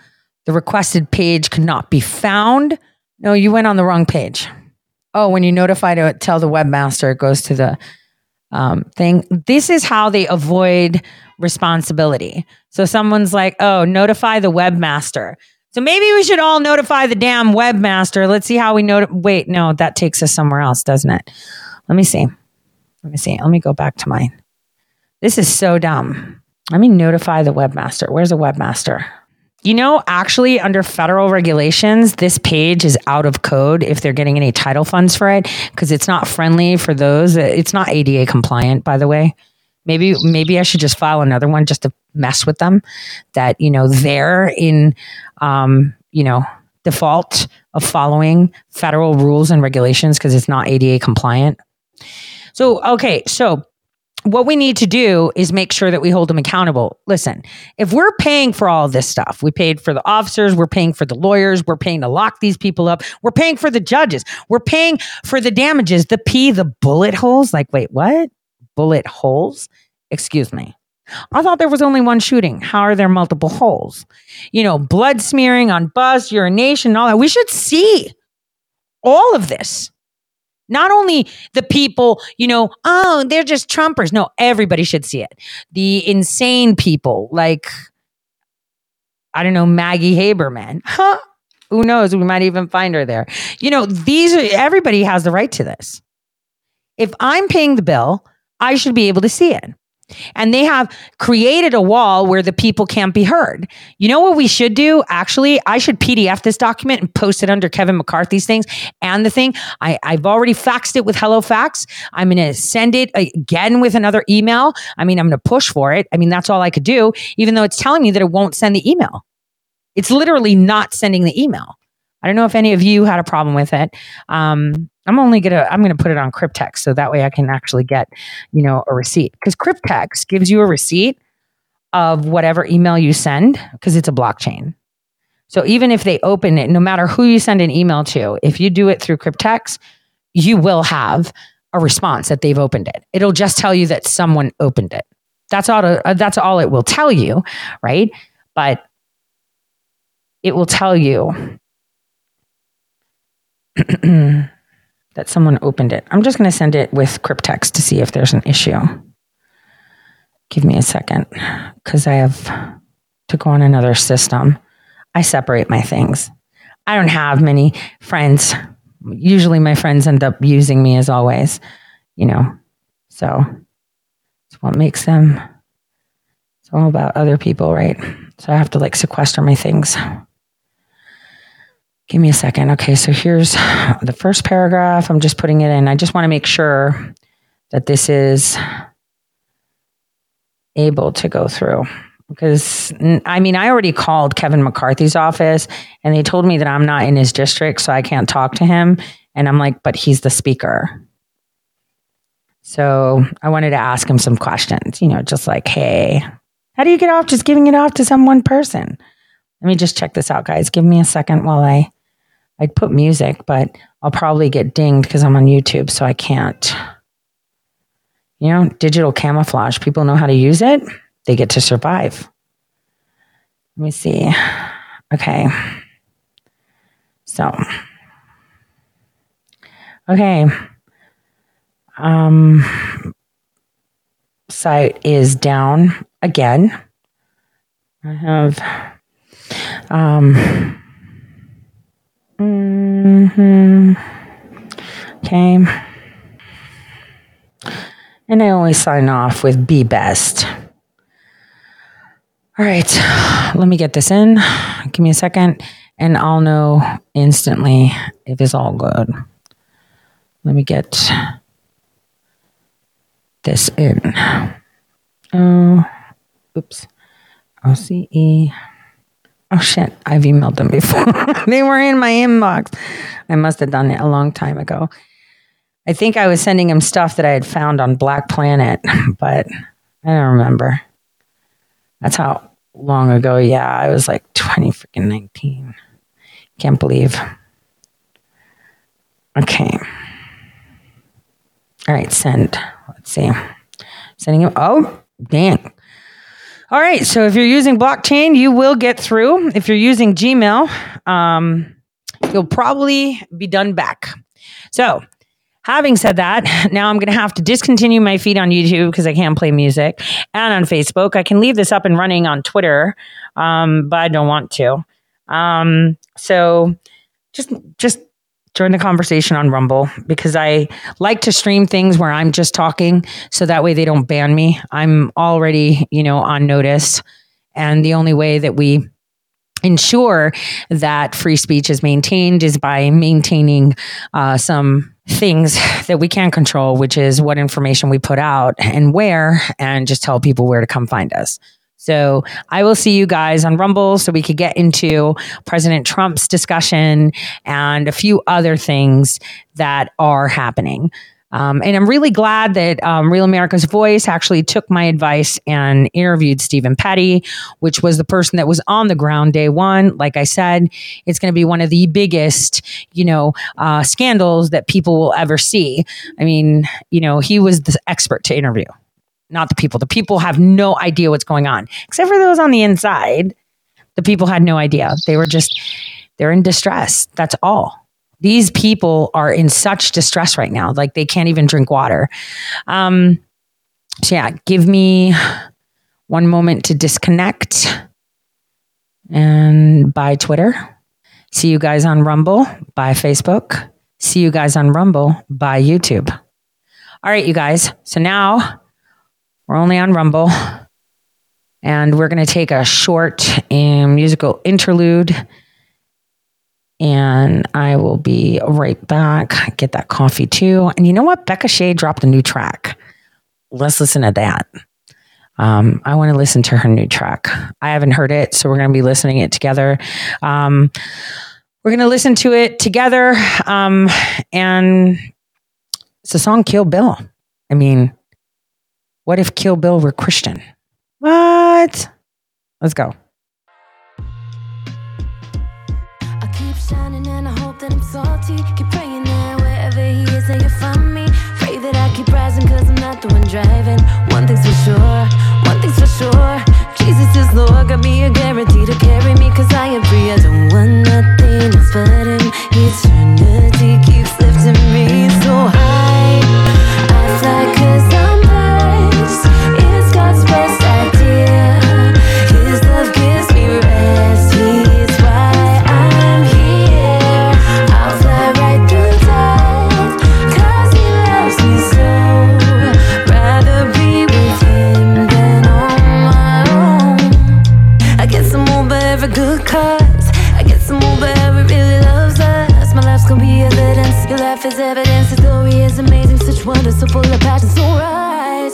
The requested page could not be found. No, you went on the wrong page. Oh, when you notify to tell the webmaster, it goes to the um, thing. This is how they avoid responsibility. So someone's like, oh, notify the webmaster. So maybe we should all notify the damn webmaster. Let's see how we know. Wait, no, that takes us somewhere else, doesn't it? Let me see. Let me see. Let me go back to mine. This is so dumb. Let me notify the webmaster. Where's the webmaster? You know, actually, under federal regulations, this page is out of code if they're getting any title funds for it because it's not friendly for those. It's not ADA compliant, by the way. Maybe maybe I should just file another one just to mess with them. That you know they're in, um, you know, default of following federal rules and regulations because it's not ADA compliant. So okay, so what we need to do is make sure that we hold them accountable. Listen, if we're paying for all this stuff, we paid for the officers, we're paying for the lawyers, we're paying to lock these people up, we're paying for the judges, we're paying for the damages, the P, the bullet holes. Like, wait, what? bullet holes. Excuse me. I thought there was only one shooting. How are there multiple holes? You know, blood smearing on bus, urination, all that. We should see all of this. Not only the people, you know, oh, they're just Trumpers. No, everybody should see it. The insane people, like, I don't know, Maggie Haberman. Huh? Who knows? We might even find her there. You know, these are, everybody has the right to this. If I'm paying the bill, I should be able to see it. And they have created a wall where the people can't be heard. You know what we should do? Actually, I should PDF this document and post it under Kevin McCarthy's things. And the thing, I, I've already faxed it with HelloFax. I'm going to send it again with another email. I mean, I'm going to push for it. I mean, that's all I could do, even though it's telling me that it won't send the email. It's literally not sending the email. I don't know if any of you had a problem with it. Um, I'm only gonna I'm gonna put it on Criptext so that way I can actually get you know a receipt because Criptext gives you a receipt of whatever email you send because it's a blockchain. So even if they open it, no matter who you send an email to, if you do it through Criptext, you will have a response that they've opened it. It'll just tell you that someone opened it. That's all. Uh, that's all it will tell you, right? But it will tell you that someone opened it. I'm just going to send it with Criptext to see if there's an issue. Give me a second because I have to go on another system. I separate my things. I don't have many friends. Usually my friends end up using me as always, you know. So it's what makes them it's all about other people, right? So I have to like sequester my things. Give me a second. Okay, so here's the first paragraph. I'm just putting it in. I just want to make sure that this is able to go through. Because, I mean, I already called Kevin McCarthy's office and they told me that I'm not in his district, so I can't talk to him. And I'm like, but he's the speaker. So I wanted to ask him some questions, you know, just like, hey, how do you get off just giving it off to some one person? Let me just check this out, guys. Give me a second while I I'd put music, but I'll probably get dinged because I'm on YouTube, so I can't. You know, digital camouflage. People know how to use it, they get to survive. Let me see. Okay. So, okay. Um, site is down again. I have, um, Mm-hmm. Okay. And I always sign off with be best. All right, let me get this in. Give me a second, and I'll know instantly if it's all good. Let me get this in. Oh, oops. OCE. Oh shit, I've emailed them before. they were in my inbox. I must have done it a long time ago. I think I was sending him stuff that I had found on Black Planet, but I don't remember. That's how long ago. Yeah, I was like 20 freaking 19. Can't believe. Okay. All right, send. Let's see. Sending him. Oh, dang. All right. So if you're using blockchain, you will get through. If you're using Gmail, um, you'll probably be done back. So Having said that, now I'm going to have to discontinue my feed on YouTube because I can't play music and on Facebook. I can leave this up and running on Twitter, um, but I don't want to. Um, so just just join the conversation on Rumble because I like to stream things where I'm just talking so that way they don't ban me. I'm already, you know, on notice. And the only way that we ensure that free speech is maintained is by maintaining uh, some things that we can't control, which is what information we put out and where, and just tell people where to come find us. So I will see you guys on Rumble so we could get into President Trump's discussion and a few other things that are happening. Um, and I'm really glad that um, Real America's Voice actually took my advice and interviewed Stephen Petty, which was the person that was on the ground day one. Like I said, it's going to be one of the biggest, you know, uh, scandals that people will ever see. I mean, you know, he was the expert to interview, not the people. The people have no idea what's going on, except for those on the inside. The people had no idea. They were just, they're in distress. That's all. These people are in such distress right now. Like they can't even drink water. Um so yeah give me one moment to disconnect. And by twitter. See you guys on rumble. By facebook. See you guys on rumble. By youtube. All right you guys. So now we're only on rumble and we're going to take a short um, musical interlude and I will be right back. Get that coffee too. And you know what? Becca Shea dropped a new track. Let's listen to that. Um, I want to listen to her new track. I haven't heard it, so we're going to be listening it together. Um, we're going to listen to it together. Um, and it's a song Kill Bill. I mean, what if Kill Bill were Christian? What? Let's go. Keep praying that wherever he is, that you find me. Pray that I keep rising, cause I'm not the one driving. One thing's for sure, one thing's for sure. Jesus is Lord, got me a guarantee to carry me, cause I am free. I don't want nothing else but him. Eternity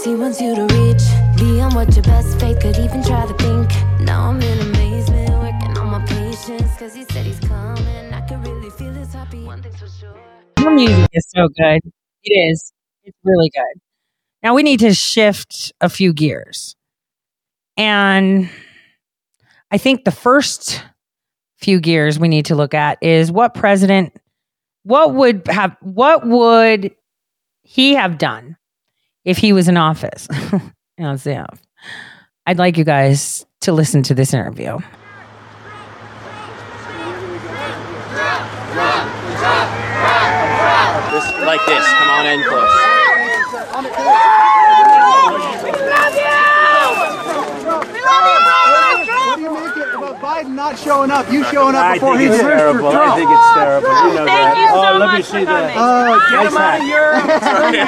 He wants you to reach beyond what your best faith could even try to think. Now I'm in amazement, working on my patience. Cause he said he's coming. I can really feel his happy. One thing's for sure. Your music is so good. It is. It's really good. Now we need to shift a few gears. And I think the first few gears we need to look at is what president what would have what would he have done if he was in office? I'd like you guys to listen to this interview. Like this. Come on in close. What do you make it about Biden not showing up? You showing up before think he it's did. terrible. I think it's terrible. You know Thank that. you so oh, let me much see for that. coming. Uh, Nice hat.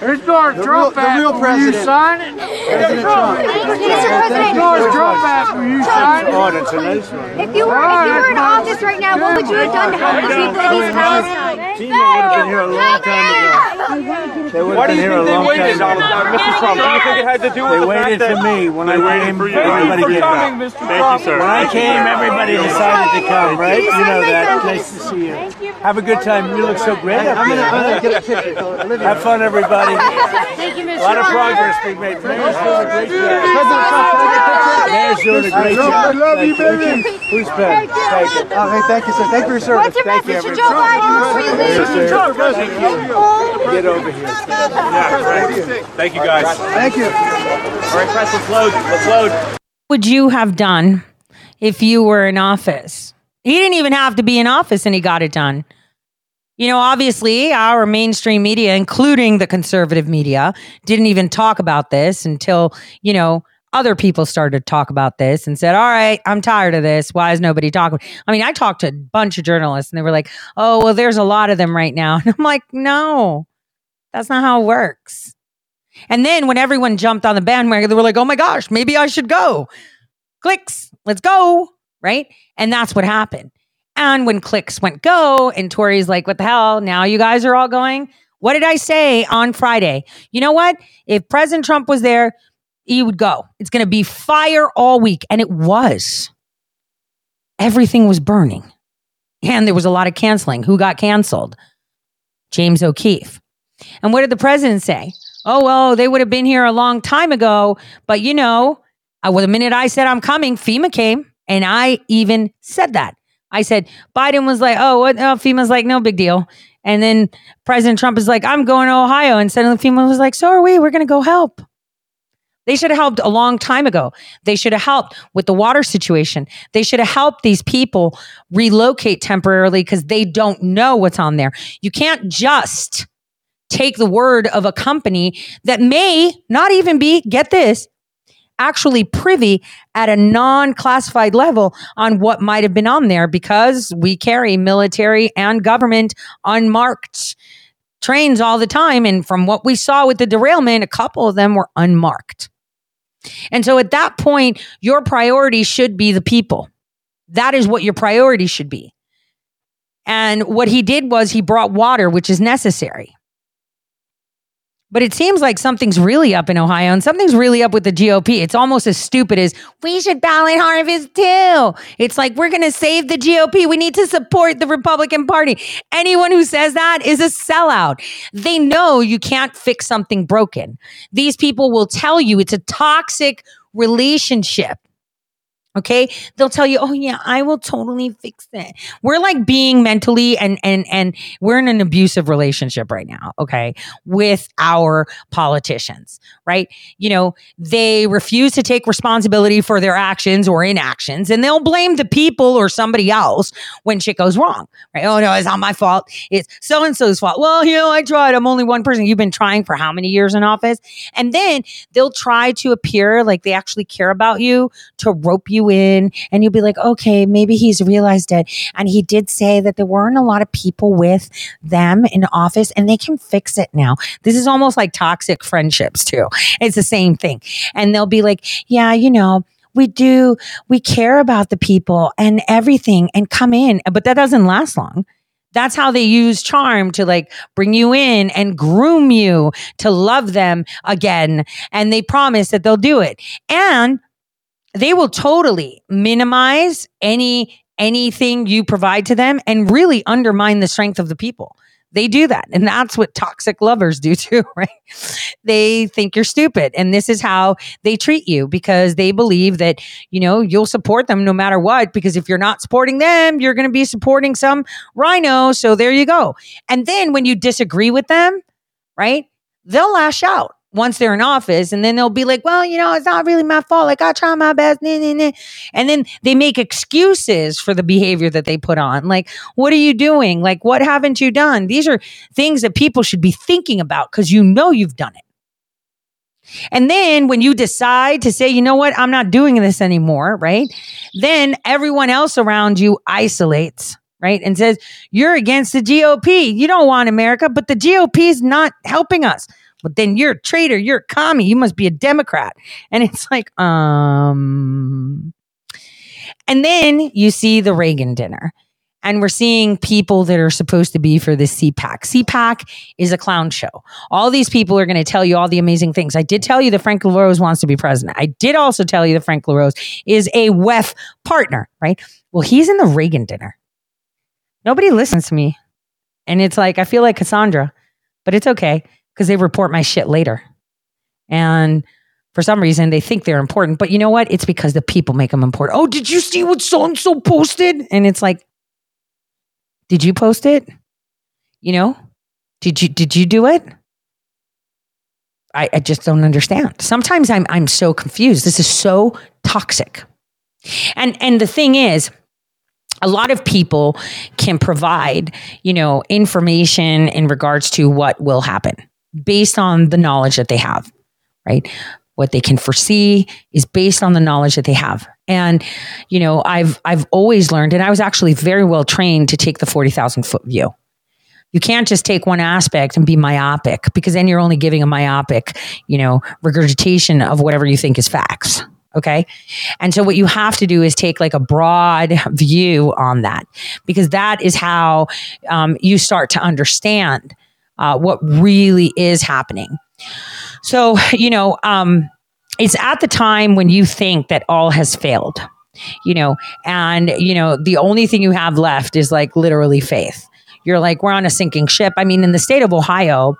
Where's Donald The Trump real- the at? real Will you president. sign it? President Trump. Where's Donald Trump at? Will you sign it? Oh, that's a nice one. If you were, if you were in office right now, what would you have done to help the people of East Palestine? Tina would have been here a long time ago. They would Why do you think they waited, time Donald, ago. uh, Mr. Trump? Do you think it had to do with They the fact waited that for me. When I waited came, for you. everybody Thank you came. for coming, Mr. Thank you, sir. When I came, everybody decided to come, right? You know that. Nice to see you. Have a good time. You look so great up I'm gonna, I'm gonna get a picture. Have fun, everybody. Thank you, Mr. A lot of progress being made. Mayor's doing a great job. President Trump, can I get a picture? Mayor's doing a great I job. love you, baby. Who's pen? Thank you. Oh, hey, thank you, sir. Thank you for your service. What's your Thank you, message to. Joe Biden before you leave? Get over here. Thank you, guys. Thank you. All right, press, let's load. Let's load. would you have done if you were in office? He didn't even have to be in office and he got it done. You know, obviously, our mainstream media, including the conservative media, didn't even talk about this until, you know, other people started to talk about this and said, All right, I'm tired of this. Why is nobody talking? I mean, I talked to a bunch of journalists and they were like, Oh, well, there's a lot of them right now. And I'm like, No, that's not how it works. And then when everyone jumped on the bandwagon, they were like, oh my gosh, maybe I should go. Clicks, let's go. Right. And that's what happened. And when clicks went go, and Tori's like, what the hell? Now you guys are all going. What did I say on Friday? You know what? If President Trump was there, he would go. It's going to be fire all week. And it was. Everything was burning. And there was a lot of canceling. Who got canceled? James O'Keefe. And what did the president say? Oh, well, they would have been here a long time ago. But you know, uh, well, the minute I said I'm coming, FEMA came. And I even said that. I said, Biden was like, oh, what? Oh, FEMA's like, no big deal. And then President Trump is like, I'm going to Ohio. And suddenly FEMA was like, so are we. We're going to go help. They should have helped a long time ago. They should have helped with the water situation. They should have helped these people relocate temporarily because they don't know what's on there. You can't just take the word of a company that may not even be, get this, actually privy at a non classified level on what might have been on there because we carry military and government unmarked trains all the time. And from what we saw with the derailment, a couple of them were unmarked. And so at that point, your priority should be the people. That is what your priority should be. And what he did was he brought water, which is necessary. But it seems like something's really up in Ohio and something's really up with the GOP. It's almost as stupid as we should ballot harvest too. It's like we're going to save the GOP. We need to support the Republican Party. Anyone who says that is a sellout. They know you can't fix something broken. These people will tell you it's a toxic relationship. Okay. They'll tell you, oh yeah, I will totally fix it. We're like being mentally and and and we're in an abusive relationship right now, okay, with our politicians, right? You know, they refuse to take responsibility for their actions or inactions, and they'll blame the people or somebody else when shit goes wrong. Right? Oh no, it's not my fault. It's so and so's fault. Well, you know, I tried. I'm only one person. You've been trying for how many years in office? And then they'll try to appear like they actually care about you to rope you in and you'll be like, okay, maybe he's realized it. And he did say that there weren't a lot of people with them in office and they can fix it now. This is almost like toxic friendships too. It's the same thing. And they'll be like, yeah, you know, we do, we care about the people and everything and come in. But that doesn't last long. That's how they use charm to like bring you in and groom you to love them again. And they promise that they'll do it. And they will totally minimize any anything you provide to them and really undermine the strength of the people. They do that. And that's what toxic lovers do too, right? They think you're stupid. And this is how they treat you because they believe that, you know, you'll support them no matter what. Because if you're not supporting them, you're going to be supporting some RINO. So there you go. And then when you disagree with them, right, they'll lash out once they're in office and then they'll be like, well, you know, it's not really my fault. Like I try my best. Nah, nah, nah. And then they make excuses for the behavior that they put on. Like, what are you doing? Like, what haven't you done? These are things that people should be thinking about because you know you've done it. And then when you decide to say, you know what, I'm not doing this anymore, right? Then everyone else around you isolates, right? And says, you're against the GOP. You don't want America, but the GOP is not helping us. But then you're a traitor. You're a commie. You must be a Democrat. And it's like, um. And then you see the Reagan dinner. And we're seeing people that are supposed to be for the CPAC. CPAC is a clown show. All these people are going to tell you all the amazing things. I did tell you that Frank LaRose wants to be president. I did also tell you that Frank LaRose is a WEF partner, right? Well, he's in the Reagan dinner. Nobody listens to me. And it's like, I feel like Cassandra, but it's okay because they report my shit later. And for some reason, they think they're important. But you know what? It's because the people make them important. Oh, did you see what so and so posted? And it's like, did you post it? You know, did you did you do it? I, I just don't understand. Sometimes I'm I'm so confused. This is so toxic. And and the thing is, a lot of people can provide, you know, information in regards to what will happen based on the knowledge that they have, right? What they can foresee is based on the knowledge that they have. And, you know, I've I've always learned, and I was actually very well trained to take the 40,000 foot view. You can't just take one aspect and be myopic because then you're only giving a myopic, you know, regurgitation of whatever you think is facts. Okay. And so what you have to do is take like a broad view on that because that is how um, you start to understand uh, what really is happening. So, you know, um, it's at the time when you think that all has failed, you know, and, you know, the only thing you have left is like literally faith. You're like, we're on a sinking ship. I mean, in the state of Ohio,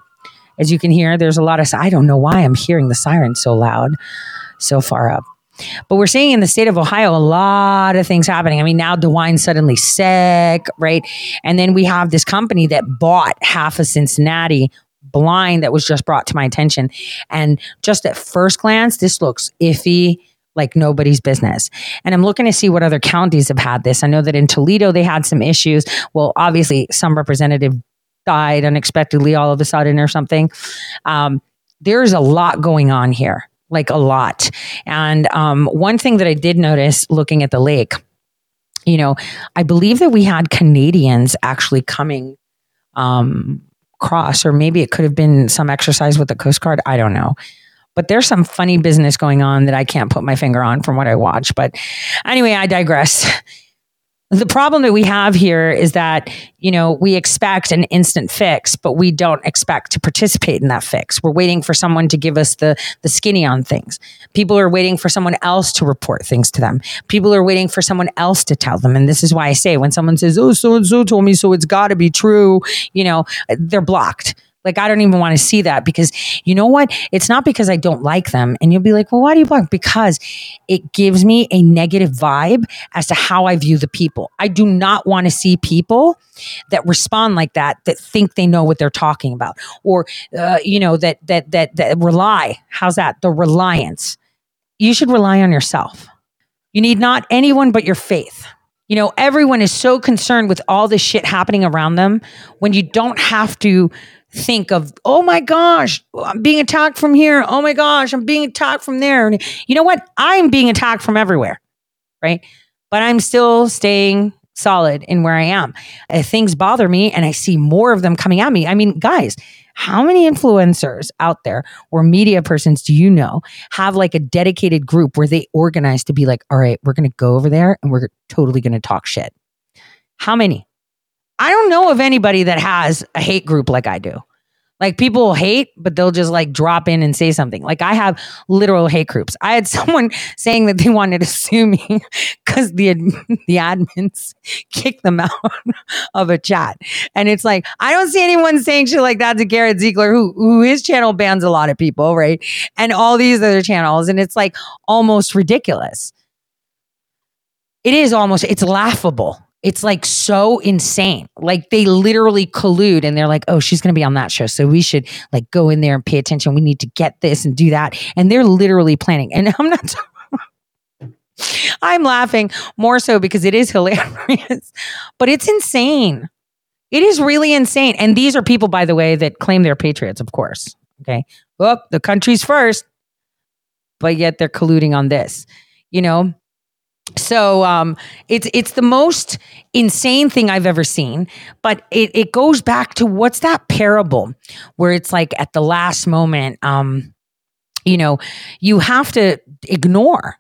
as you can hear, there's a lot of, I don't know why I'm hearing the siren so loud, so far up. But we're seeing in the state of Ohio a lot of things happening. I mean, now DeWine's suddenly sick, right? And then we have this company that bought half of Cincinnati blind that was just brought to my attention. And just at first glance, this looks iffy like nobody's business. And I'm looking to see what other counties have had this. I know that in Toledo they had some issues. Well, obviously some representative died unexpectedly all of a sudden or something. Um, there's a lot going on here, like a lot. And um, one thing that I did notice looking at the lake, you know, I believe that we had Canadians actually coming um, cross, or maybe it could have been some exercise with the Coast Guard. I don't know. But there's some funny business going on that I can't put my finger on from what I watch. But anyway, I digress. The problem that we have here is that, you know, we expect an instant fix, but we don't expect to participate in that fix. We're waiting for someone to give us the, the skinny on things. People are waiting for someone else to report things to them. People are waiting for someone else to tell them. And this is why I say when someone says, oh, so and so told me, so it's got to be true, you know, they're blocked. Like, I don't even want to see that because you know what? It's not because I don't like them. And you'll be like, well, why do you block? Because it gives me a negative vibe as to how I view the people. I do not want to see people that respond like that, that think they know what they're talking about or, uh, you know, that, that, that, that rely. How's that? The reliance. You should rely on yourself. You need not anyone but your faith. You know, everyone is so concerned with all this shit happening around them when you don't have to think of, oh my gosh, I'm being attacked from here. Oh my gosh, I'm being attacked from there. And you know what? I'm being attacked from everywhere, right? But I'm still staying solid in where I am. Uh, things bother me and I see more of them coming at me. I mean, guys, how many influencers out there or media persons do you know have like a dedicated group where they organize to be like, all right, we're going to go over there and we're totally going to talk shit? How many? I don't know of anybody that has a hate group like I do. Like people hate, but they'll just like drop in and say something. Like I have literal hate groups. I had someone saying that they wanted to sue me because the the admins kicked them out of a chat, and it's like I don't see anyone saying shit like that to Garrett Ziegler, who who his channel bans a lot of people, right? And all these other channels, and it's like almost ridiculous. It is almost it's laughable it's like so insane. Like they literally collude and they're like, oh, she's going to be on that show. So we should like go in there and pay attention. We need to get this and do that. And they're literally planning. And I'm not. I'm laughing more so because it is hilarious, but it's insane. It is really insane. And these are people, by the way, that claim they're patriots, of course. Okay. Well, the country's first, but yet they're colluding on this. You know, So um, it's it's the most insane thing I've ever seen. But it, it goes back to what's that parable where it's like at the last moment, um, you know, you have to ignore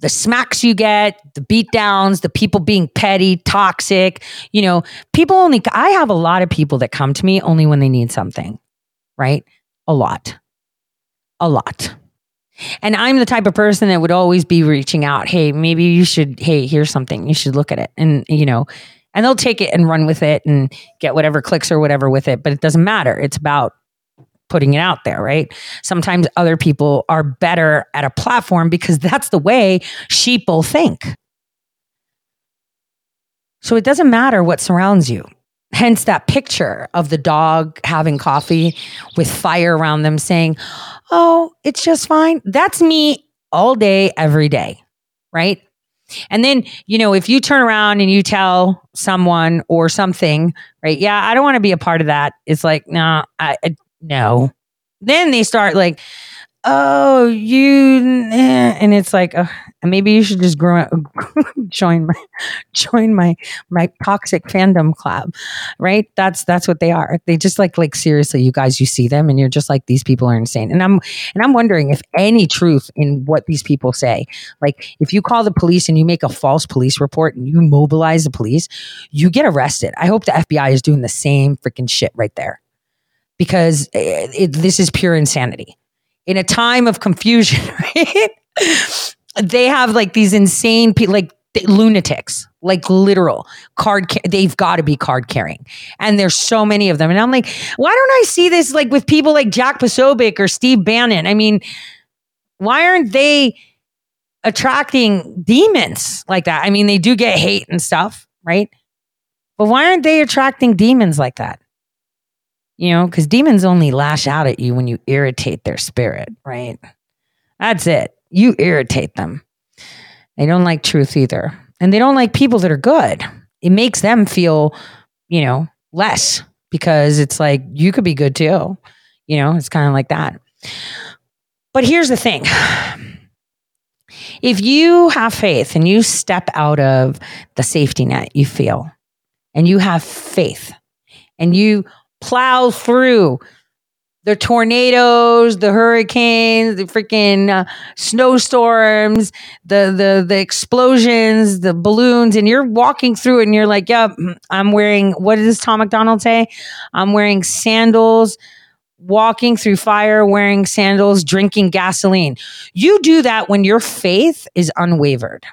the smacks you get, the beat downs, the people being petty, toxic. You know, people only, I have a lot of people that come to me only when they need something, right? A lot. A lot. And I'm the type of person that would always be reaching out. Hey, maybe you should, hey, here's something. You should look at it. And, you know, and they'll take it and run with it and get whatever clicks or whatever with it. But it doesn't matter. It's about putting it out there, right? Sometimes other people are better at a platform because that's the way sheeple think. So it doesn't matter what surrounds you. Hence that picture of the dog having coffee with fire around them saying, Oh, it's just fine. That's me all day, every day, right? And then, you know, if you turn around and you tell someone or something, right? Yeah, I don't want to be a part of that. It's like, no, nah, I, I no. Then they start like, oh, you, eh, and it's like, uh, maybe you should just grow, join my, join my, my toxic fandom club, right? That's that's what they are. They just like, like seriously, you guys, you see them, and you're just like, these people are insane. And I'm, and I'm wondering if any truth in what these people say. Like, if you call the police and you make a false police report and you mobilize the police, you get arrested. I hope the FBI is doing the same freaking shit right there because it, it, this is pure insanity. In a time of confusion, right? they have like these insane people, like lunatics, like literal card. Ca- they've got to be card carrying, and there's so many of them. And I'm like, why don't I see this like with people like Jack Posobiec or Steve Bannon? I mean, why aren't they attracting demons like that? I mean, they do get hate and stuff, right? But why aren't they attracting demons like that? You know, because demons only lash out at you when you irritate their spirit, right? That's it. You irritate them. They don't like truth either. And they don't like people that are good. It makes them feel, you know, less because it's like you could be good too. You know, it's kind of like that. But here's the thing if you have faith and you step out of the safety net you feel, and you have faith and you plow through the tornadoes, the hurricanes, the freaking uh, snowstorms, the the the explosions, the balloons, and you're walking through it, and you're like, "Yep, yeah, I'm wearing what does Tom MacDonald say? I'm wearing sandals." Walking through fire, wearing sandals, drinking gasoline. You do that when your faith is unwavered.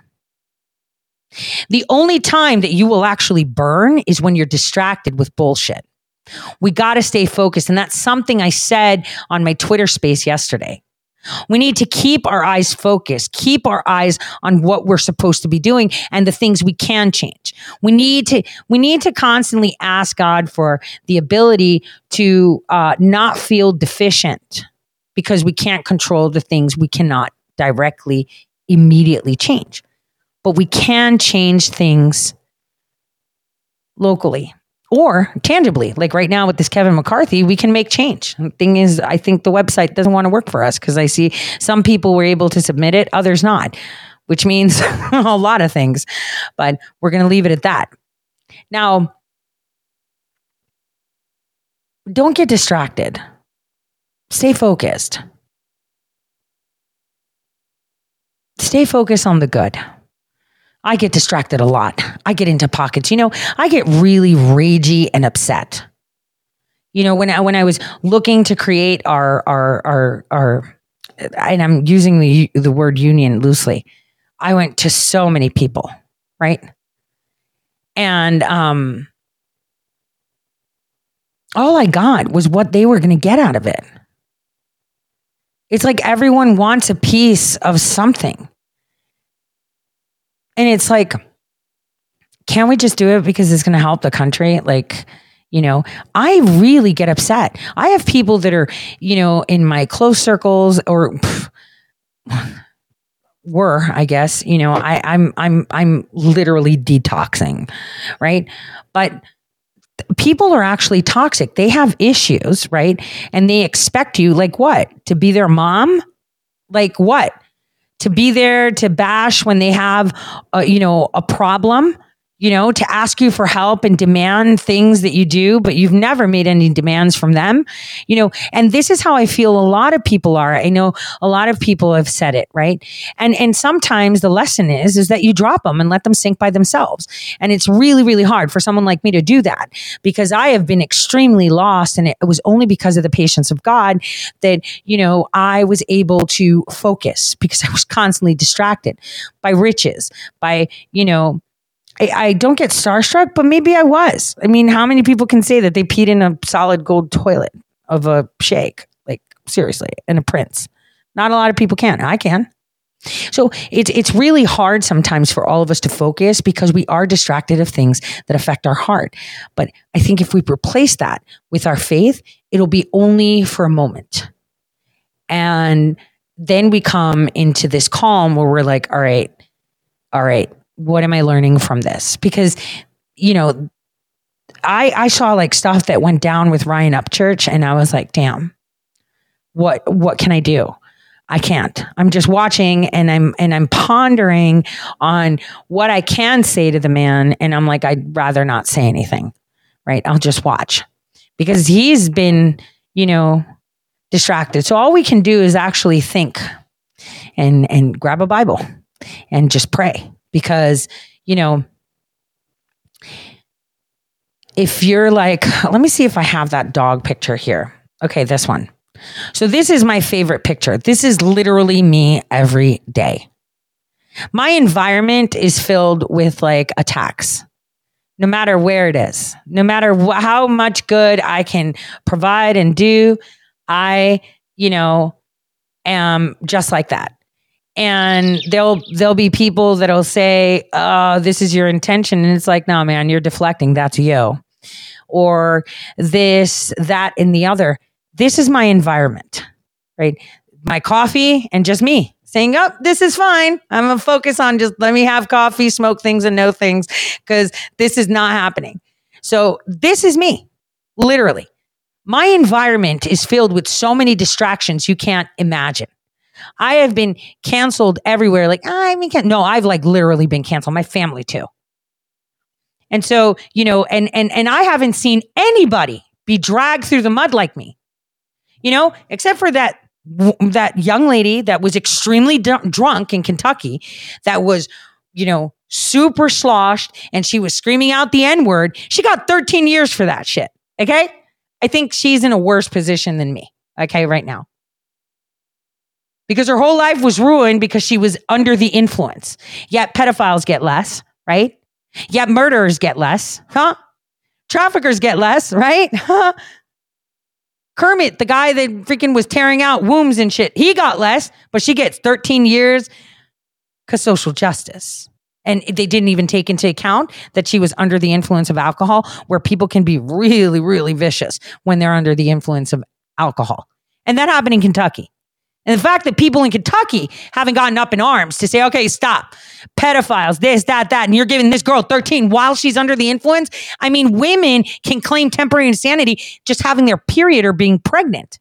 The only time that you will actually burn is when you're distracted with bullshit. We got to stay focused. And that's something I said on my Twitter space yesterday. We need to keep our eyes focused, keep our eyes on what we're supposed to be doing and the things we can change. We need to, we need to constantly ask God for the ability to uh, not feel deficient because we can't control the things we cannot directly, immediately change. But we can change things locally or tangibly like right now with this kevin mccarthy we can make change. The thing is i think the website doesn't want to work for us because i see some people were able to submit it others not which means a lot of things but we're going to leave it at that. Now don't get distracted. Stay focused. Stay focused on the good I get distracted a lot. I get into pockets. You know, I get really ragey and upset. You know, when I when I was looking to create our our our our and I'm using the the word union loosely. I went to so many people, right? And um all I got was what they were going to get out of it. It's like everyone wants a piece of something. And it's like, can we just do it because it's going to help the country? Like, you know, I really get upset. I have people that are, you know, in my close circles or pff, were, I guess, you know, I, I'm I'm I'm literally detoxing, right? But people are actually toxic. They have issues, right? And they expect you, like what? To be their mom? Like what? To be there to bash when they have, uh, you know, a problem, you know, to ask you for help and demand things that you do, but you've never made any demands from them, you know, and this is how I feel a lot of people are. I know a lot of people have said it, right? And, and sometimes the lesson is, is that you drop them and let them sink by themselves. And it's really, really hard for someone like me to do that because I have been extremely lost. And it was only because of the patience of God that, you know, I was able to focus because I was constantly distracted by riches, by, you know, I, I don't get starstruck, but maybe I was. I mean, how many people can say that they peed in a solid gold toilet of a sheikh? Like, seriously, in a prince. Not a lot of people can. I can. So it's it's really hard sometimes for all of us to focus because we are distracted of things that affect our heart. But I think if we replace that with our faith, it'll be only for a moment. And then we come into this calm where we're like, all right, all right, what am I learning from this? Because, you know, I I saw like stuff that went down with Ryan Upchurch and I was like, damn, what what can I do? I can't. I'm just watching and I'm and I'm pondering on what I can say to the man and I'm like I'd rather not say anything. Right? I'll just watch. Because he's been, you know, distracted. So all we can do is actually think and and grab a Bible and just pray because, you know, if you're like, let me see if I have that dog picture here. Okay, this one. So this is my favorite picture. This is literally me every day. My environment is filled with like attacks. No matter where it is, no matter wh- how much good I can provide and do, I, you know, am just like that. And there'll there'll be people that'll say, "Oh, this is your intention," and it's like, "No, man, you're deflecting. That's you." Or this, that, and the other this is my environment, right? My coffee and just me saying, oh, this is fine. I'm gonna focus on just let me have coffee, smoke things, and know things because this is not happening. So this is me, literally. My environment is filled with so many distractions you can't imagine. I have been canceled everywhere. Like, I mean, can- no, I've like literally been canceled. My family too. And so, you know, and and and I haven't seen anybody be dragged through the mud like me you know, except for that that young lady that was extremely d- drunk in Kentucky that was, you know, super sloshed and she was screaming out the N word. She got 13 years for that shit. Okay. I think she's in a worse position than me. Okay. Right now. Because her whole life was ruined because she was under the influence. Yet pedophiles get less, right? Yet murderers get less, huh? Traffickers get less, right? Huh? Kermit, the guy that freaking was tearing out wombs and shit, he got less, but she gets 13 years because social justice. And they didn't even take into account that she was under the influence of alcohol, where people can be really, really vicious when they're under the influence of alcohol. And that happened in Kentucky. And the fact that people in Kentucky haven't gotten up in arms to say, okay, stop, pedophiles, this, that, that, and you're giving this girl 13 while she's under the influence. I mean, women can claim temporary insanity just having their period or being pregnant.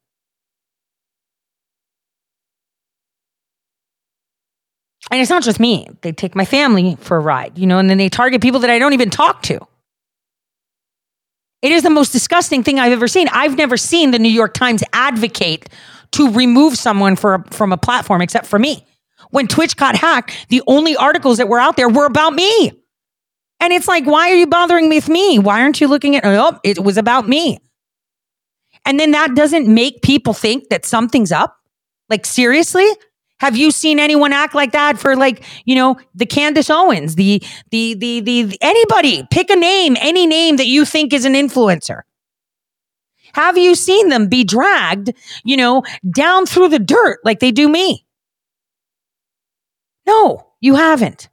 And it's not just me. They take my family for a ride, you know, and then they target people that I don't even talk to. It is the most disgusting thing I've ever seen. I've never seen the New York Times advocate to remove someone for, from a platform except for me. When Twitch got hacked, the only articles that were out there were about me. And it's like, why are you bothering with me? Why aren't you looking at, oh, it was about me. And then that doesn't make people think that something's up. Like, seriously? Have you seen anyone act like that for like, you know, the Candace Owens, the, the, the, the, the anybody, pick a name, any name that you think is an influencer. Have you seen them be dragged, you know, down through the dirt like they do me? No, you haven't.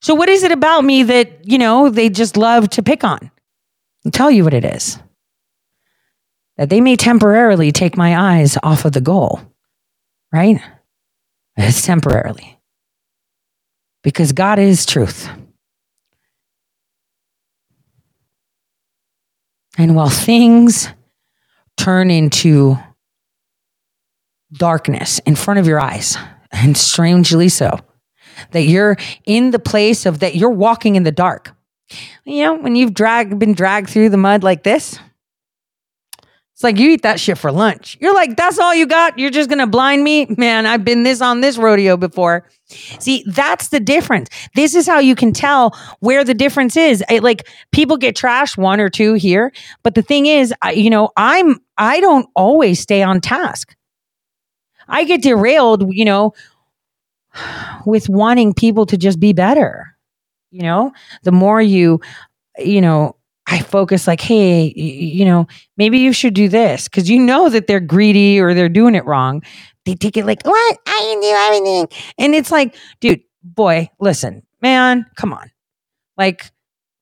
So, what is it about me that, you know, they just love to pick on? I'll tell you what it is that they may temporarily take my eyes off of the goal, right? It's temporarily because God is truth. And while things turn into darkness in front of your eyes, and strangely so, that you're in the place of that you're walking in the dark. You know, when you've dragged been dragged through the mud like this, it's like you eat that shit for lunch. You're like, that's all you got? You're just gonna blind me? Man, I've been this on this rodeo before. See, that's the difference. This is how you can tell where the difference is. I- like people get trashed one or two here, but the thing is, I, you know, I'm I don't always stay on task. I get derailed, you know, with wanting people to just be better. You know, the more you, you know, I focus like, hey, you know, maybe you should do this because you know that they're greedy or they're doing it wrong. They take it like, what? I can do everything. And it's like, dude, boy, listen, man, come on. Like,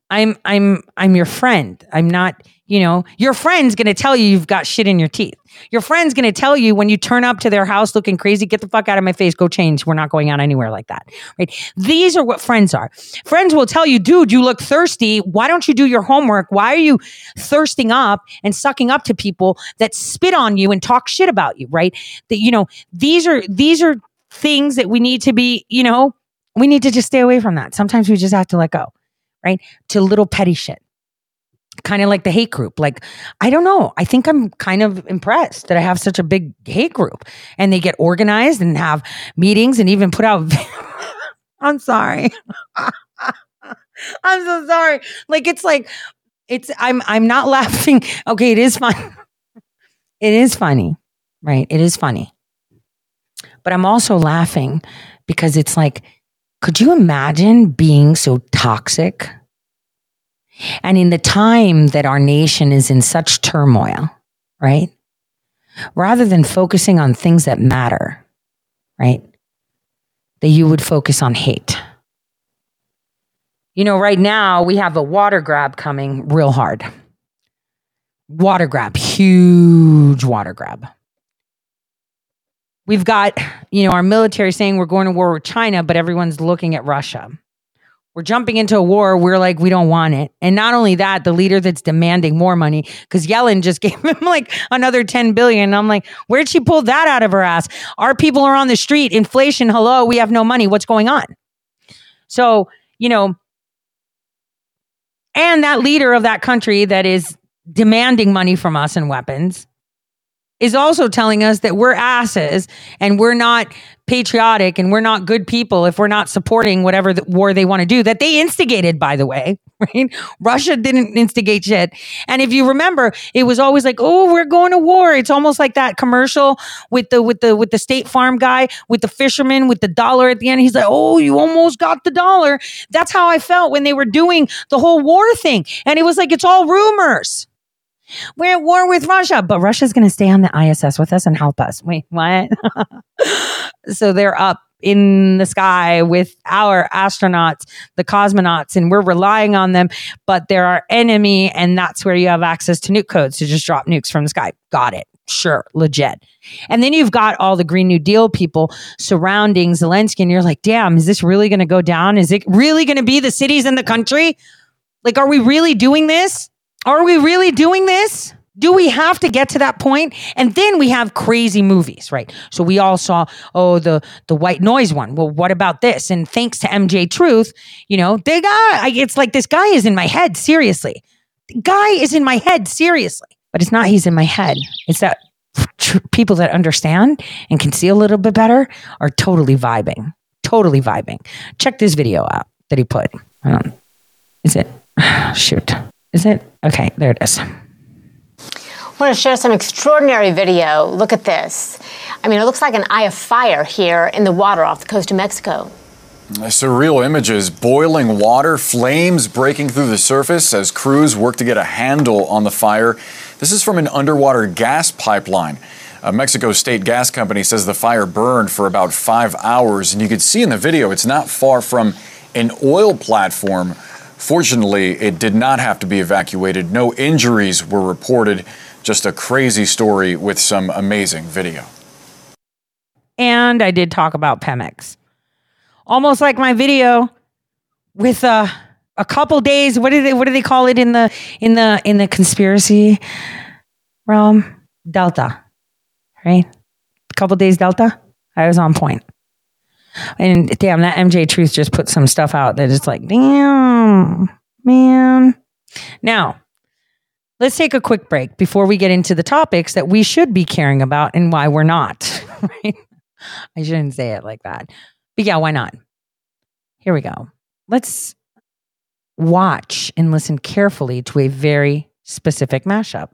I'm I'm I'm your friend. I'm not, you know, your friend's gonna tell you you've got shit in your teeth. Your friend's gonna tell you when you turn up to their house looking crazy, get the fuck out of my face, go change. We're not going out anywhere like that. Right? These are what friends are. Friends will tell you, dude, you look thirsty. Why don't you do your homework? Why are you thirsting up and sucking up to people that spit on you and talk shit about you? Right? That you know, these are these are things that we need to be, you know, we need to just stay away from that. Sometimes we just have to let go, right? To little petty shit. Kind of like the hate group. Like, I don't know. I think I'm kind of impressed that I have such a big hate group and they get organized and have meetings and even put out. I'm sorry. I'm so sorry. Like, it's like, it's, I'm, I'm not laughing. Okay. It is fun. it is funny, right? It is funny. But I'm also laughing because it's like, could you imagine being so toxic? And in the time that our nation is in such turmoil, right? Rather than focusing on things that matter, right? That you would focus on hate. You know, right now we have a water grab coming real hard. Water grab, huge water grab. We've got, you know, our military saying we're going to war with China, but everyone's looking at Russia. We're jumping into a war. We're like, we don't want it. And not only that, the leader that's demanding more money, because Yellen just gave him like another 10 billion. I'm like, where'd she pull that out of her ass? Our people are on the street. Inflation, hello, we have no money. What's going on? So, you know, and that leader of that country that is demanding money from us and weapons is also telling us that we're asses and we're not patriotic and we're not good people if we're not supporting whatever the war they want to do that they instigated by the way right? Russia didn't instigate shit. And if you remember it was always like oh we're going to war. It's almost like that commercial with the with the with the state farm guy with the fisherman with the dollar at the end. He's like oh you almost got the dollar. That's how i felt when they were doing the whole war thing. And it was like it's all rumors we're at war with Russia, but Russia's going to stay on the ISS with us and help us. Wait, what? so they're up in the sky with our astronauts, the cosmonauts, and we're relying on them, but they're our enemy. And that's where you have access to nuke codes to just drop nukes from the sky. Got it. Sure, legit. And then you've got all the Green New Deal people surrounding Zelensky, and you're like, damn, is this really going to go down? Is it really going to be the cities in the country? Like, are we really doing this? Are we really doing this? Do we have to get to that point? And then we have crazy movies, right? So we all saw, oh, the the white noise one. Well, what about this? And thanks to MJ Truth, you know, the guy, it's like this guy is in my head, seriously. The guy is in my head, seriously. But it's not he's in my head. It's that tr- people that understand and can see a little bit better are totally vibing. Totally vibing. Check this video out that he put. Don't, is it? Shoot. Is it? Okay, there it is. I want to share some extraordinary video. Look at this. I mean, it looks like an eye of fire here in the water off the coast of Mexico. Surreal images, boiling water, flames breaking through the surface as crews work to get a handle on the fire. This is from an underwater gas pipeline. A Mexico State Gas Company says the fire burned for about five hours, and you can see in the video it's not far from an oil platform. Fortunately, it did not have to be evacuated. No injuries were reported. Just a crazy story with some amazing video. and I did talk about Pemex. Almost like my video with uh, a couple days. What do they? What do they call it in the in the in the conspiracy realm? Delta, right? A couple days Delta. I was on point. And damn, that MJ Truth just put some stuff out that is like, damn, man. Now, let's take a quick break before we get into the topics that we should be caring about and why we're not. Right? I shouldn't say it like that. But yeah, why not? Here we go. Let's watch and listen carefully to a very specific mashup.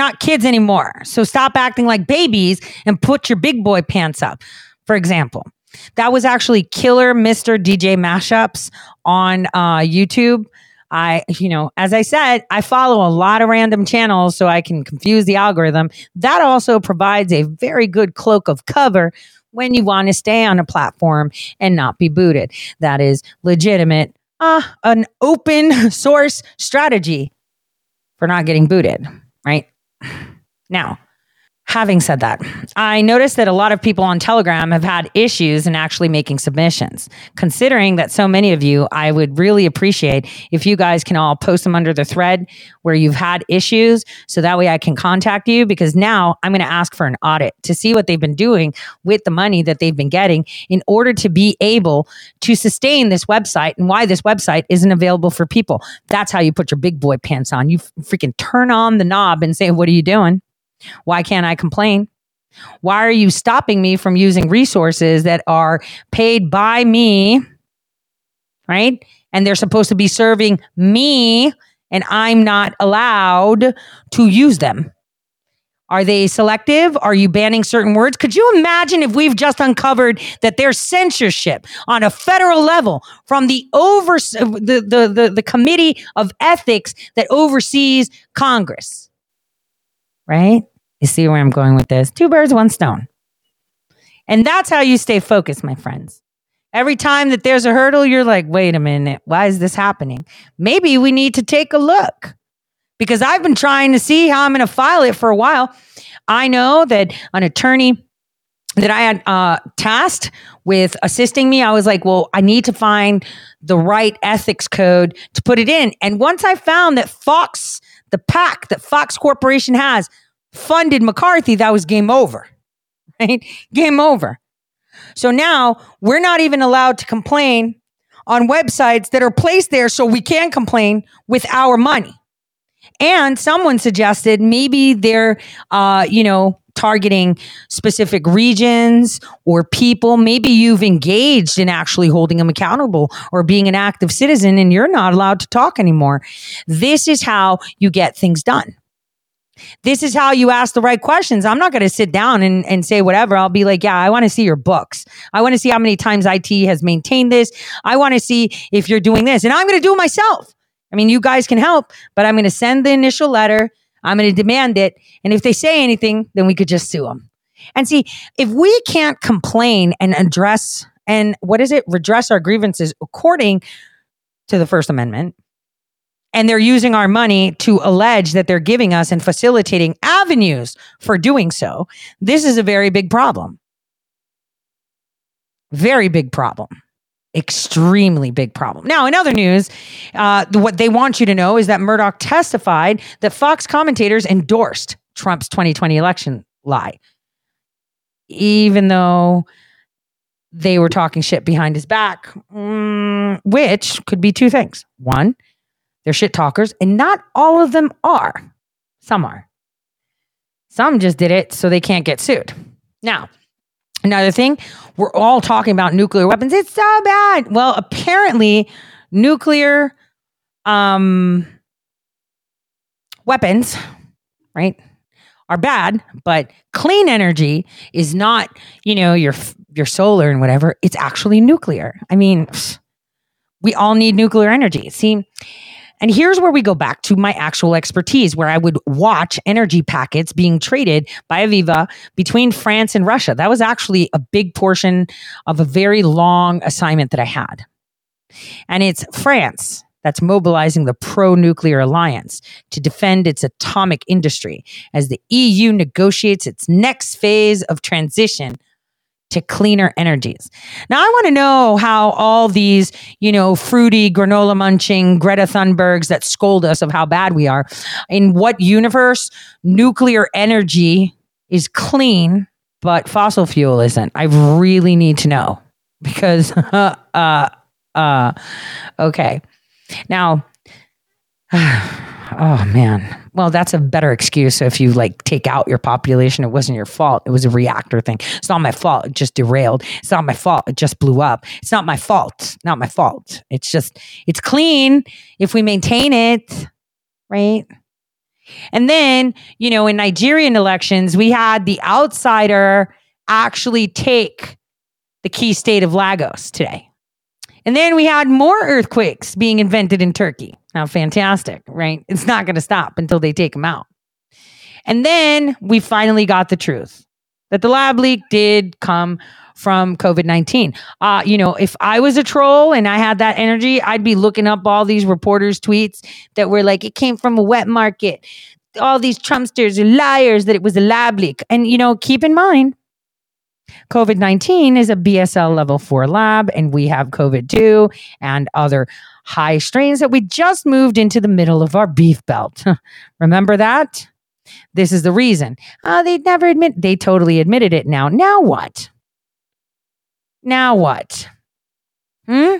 Not kids anymore. So stop acting like babies and put your big boy pants up. For example, that was actually Killer Mr. DJ mashups on uh, YouTube. I, you know, as I said, I follow a lot of random channels so I can confuse the algorithm. That also provides a very good cloak of cover when you want to stay on a platform and not be booted. That is legitimate, uh, an open source strategy for not getting booted, right? Now, having said that, I noticed that a lot of people on Telegram have had issues in actually making submissions. Considering that so many of you, I would really appreciate if you guys can all post them under the thread where you've had issues so that way I can contact you because now I'm going to ask for an audit to see what they've been doing with the money that they've been getting in order to be able to sustain this website and why this website isn't available for people. That's how you put your big boy pants on. You freaking turn on the knob and say, What are you doing? Why can't I complain? Why are you stopping me from using resources that are paid by me? Right? And they're supposed to be serving me, and I'm not allowed to use them. Are they selective? Are you banning certain words? Could you imagine if we've just uncovered that there's censorship on a federal level from the over the, the, the, the committee of ethics that oversees Congress? Right? You see where I'm going with this? Two birds, one stone. And that's how you stay focused, my friends. Every time that there's a hurdle, you're like, wait a minute, why is this happening? Maybe we need to take a look because I've been trying to see how I'm going to file it for a while. I know that an attorney that I had uh, tasked with assisting me, I was like, well, I need to find the right ethics code to put it in. And once I found that Fox, the PAC that Fox Corporation has, funded McCarthy, that was game over. Right? Game over. So now we're not even allowed to complain on websites that are placed there so we can complain with our money. And someone suggested maybe they're, uh, you know, targeting specific regions or people. Maybe you've engaged in actually holding them accountable or being an active citizen and you're not allowed to talk anymore. This is how you get things done. This is how you ask the right questions. I'm not going to sit down and, and say whatever. I'll be like, yeah, I want to see your books. I want to see how many times IT has maintained this. I want to see if you're doing this. And I'm going to do it myself. I mean, you guys can help, but I'm going to send the initial letter. I'm going to demand it. And if they say anything, then we could just sue them. And see, if we can't complain and address and what is it, redress our grievances according to the First Amendment, and they're using our money to allege that they're giving us and facilitating avenues for doing so, this is a very big problem. Very big problem. Extremely big problem. Now, in other news, uh, what they want you to know is that Murdoch testified that Fox commentators endorsed Trump's 2020 election lie. Even though they were talking shit behind his back, mm, which could be two things. One, they're shit talkers, and not all of them are. Some are. Some just did it so they can't get sued. Now, another thing, we're all talking about nuclear weapons. It's so bad. Well, apparently, nuclear um, weapons, right, are bad, but clean energy is not, you know, your your solar and whatever. It's actually nuclear. I mean, we all need nuclear energy. See, and here's where we go back to my actual expertise, where I would watch energy packets being traded by Areva between France and Russia. That was actually a big portion of a very long assignment that I had. And it's France that's mobilizing the pro nuclear alliance to defend its atomic industry as the EU negotiates its next phase of transition to cleaner energies. Now, I want to know how all these, you know, fruity granola munching Greta Thunbergs that scold us of how bad we are, in what universe nuclear energy is clean, but fossil fuel isn't. I really need to know because, uh, uh, okay. Now, oh man. Well, that's a better excuse So if you like take out your population. It wasn't your fault. It was a reactor thing. It's not my fault. It just derailed. It's not my fault. It just blew up. It's not my fault. Not my fault. It's just, it's clean if we maintain it, right? And then, you know, in Nigerian elections, we had the outsider actually take the key state of Lagos today. And then we had more earthquakes being invented in Turkey. Now, fantastic, right? It's not going to stop until they take them out. And then we finally got the truth that the lab leak did come from COVID 19. Uh, you know, if I was a troll and I had that energy, I'd be looking up all these reporters' tweets that were like, it came from a wet market. All these Trumpsters are liars that it was a lab leak. And, you know, keep in mind, COVID 19 is a BSL level four lab, and we have COVID 2 and other high strains that we just moved into the middle of our beef belt. Remember that? This is the reason. Uh, they'd never admit, they totally admitted it now. Now what? Now what? Hmm?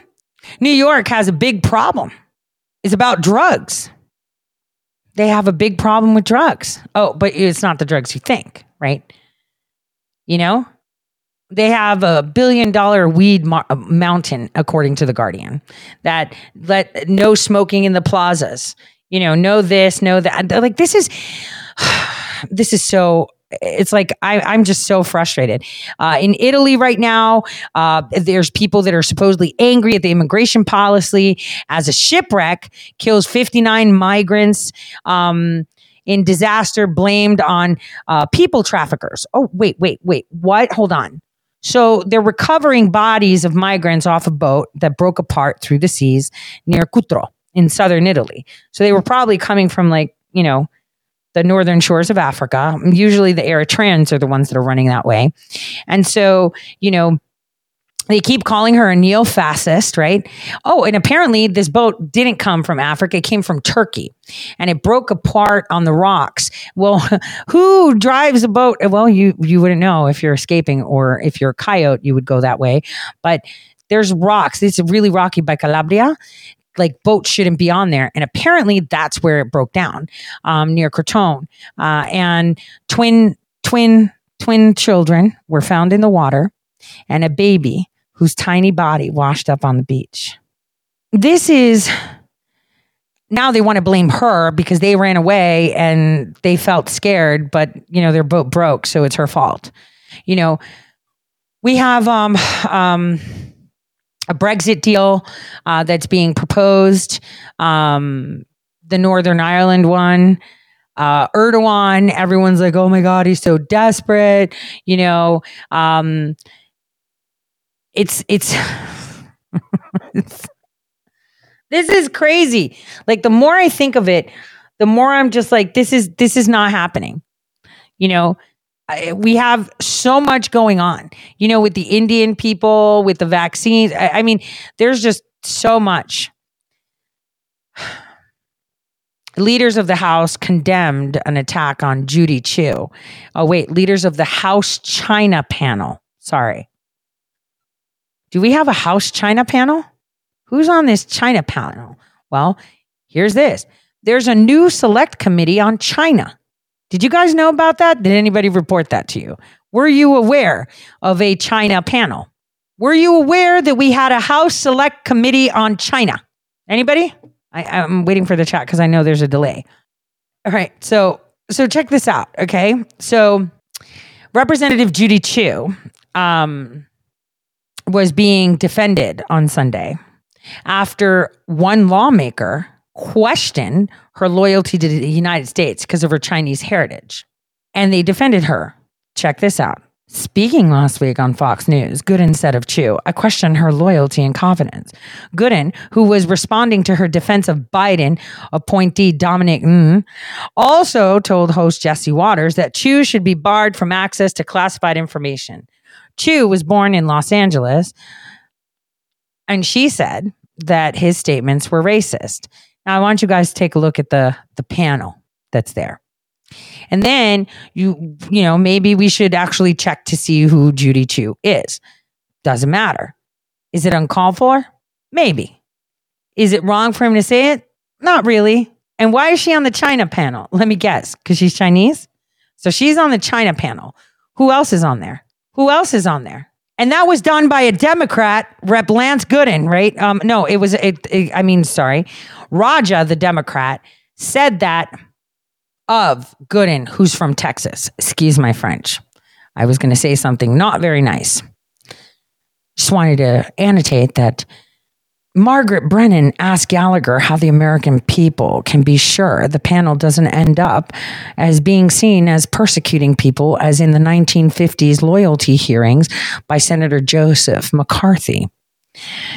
New York has a big problem. It's about drugs. They have a big problem with drugs. Oh, but it's not the drugs you think, right? You know, they have a billion dollar weed uh, mountain according to the guardian that let no smoking in the plazas you know no this no that. Like this is this is so it's like I, i'm just so frustrated. Uh, in italy right now uh, there's people that are supposedly angry at the immigration policy as a shipwreck kills 59 migrants um, in disaster blamed on uh, people traffickers. Oh wait wait wait. What? Hold on so they're recovering bodies of migrants off a boat that broke apart through the seas near Cutro in southern Italy. So they were probably coming from like, you know, the northern shores of Africa. Usually the Eritreans are the ones that are running that way. And so, you know, they keep calling her a neo fascist, right? Oh, and apparently this boat didn't come from Africa, it came from Turkey and it broke apart on the rocks. Well, who drives a boat? Well, you you wouldn't know if you're escaping or if you're a coyote, you would go that way. But there's rocks. It's really rocky by Calabria. Like boats shouldn't be on there, and apparently that's where it broke down um, near Crotone. Uh, and twin twin twin children were found in the water, and a baby whose tiny body washed up on the beach. This is now they want to blame her because they ran away and they felt scared, but you know, their boat broke, so it's her fault. You know, we have um um a Brexit deal uh, that's being proposed, um, the Northern Ireland one. Uh, Erdogan, everyone's like, oh my God, he's so desperate. You know, um, it's it's, it's this is crazy. Like the more I think of it, the more I'm just like this is this is not happening. You know, I, we have so much going on. You know, with the Indian people, with the vaccines. I, I mean, there's just so much. Leaders of the House condemned an attack on Judy Chu. Oh, wait, leaders of the House China panel. Sorry Do we have a House China panel? Who's on this China panel? Well, here's this there's a new select committee on China. Did you guys know about that? Did anybody report that to you? Were you aware of a China panel? Were you aware that we had a House Select Committee on China? Anybody? I, I'm waiting for the chat because I know there's a delay. All right, so so check this out. Okay, so Representative Judy Chu um, was being defended on Sunday after one lawmaker questioned her loyalty to the United States because of her Chinese heritage, and they defended her. Check this out. Speaking last week on Fox News, Gooden said of Chu, I question her loyalty and confidence. Gooden, who was responding to her defense of Biden appointee Dominic Ng, also told host Jesse Watters that Chu should be barred from access to classified information. Chu was born in Los Angeles, and she said that his statements were racist. Now, I want you guys to take a look at the, the panel that's there. And then you, you know, maybe we should actually check to see who Judy Chu is. Doesn't matter. Is it uncalled for? Maybe. Is it wrong for him to say it? Not really. And why is she on the China panel? Let me guess, because she's Chinese. So she's on the China panel. Who else is on there? Who else is on there? And that was done by a Democrat, Rep. Lance Gooden, right? Um, no, it was. It, it, I mean, sorry, Raja, the Democrat, said that of Gooden, who's from Texas. Excuse my French. I was going to say something not very nice. Just wanted to annotate that Margaret Brennan asked Gallagher how the American people can be sure the panel doesn't end up as being seen as persecuting people, as in the 1950s loyalty hearings by Senator Joseph McCarthy.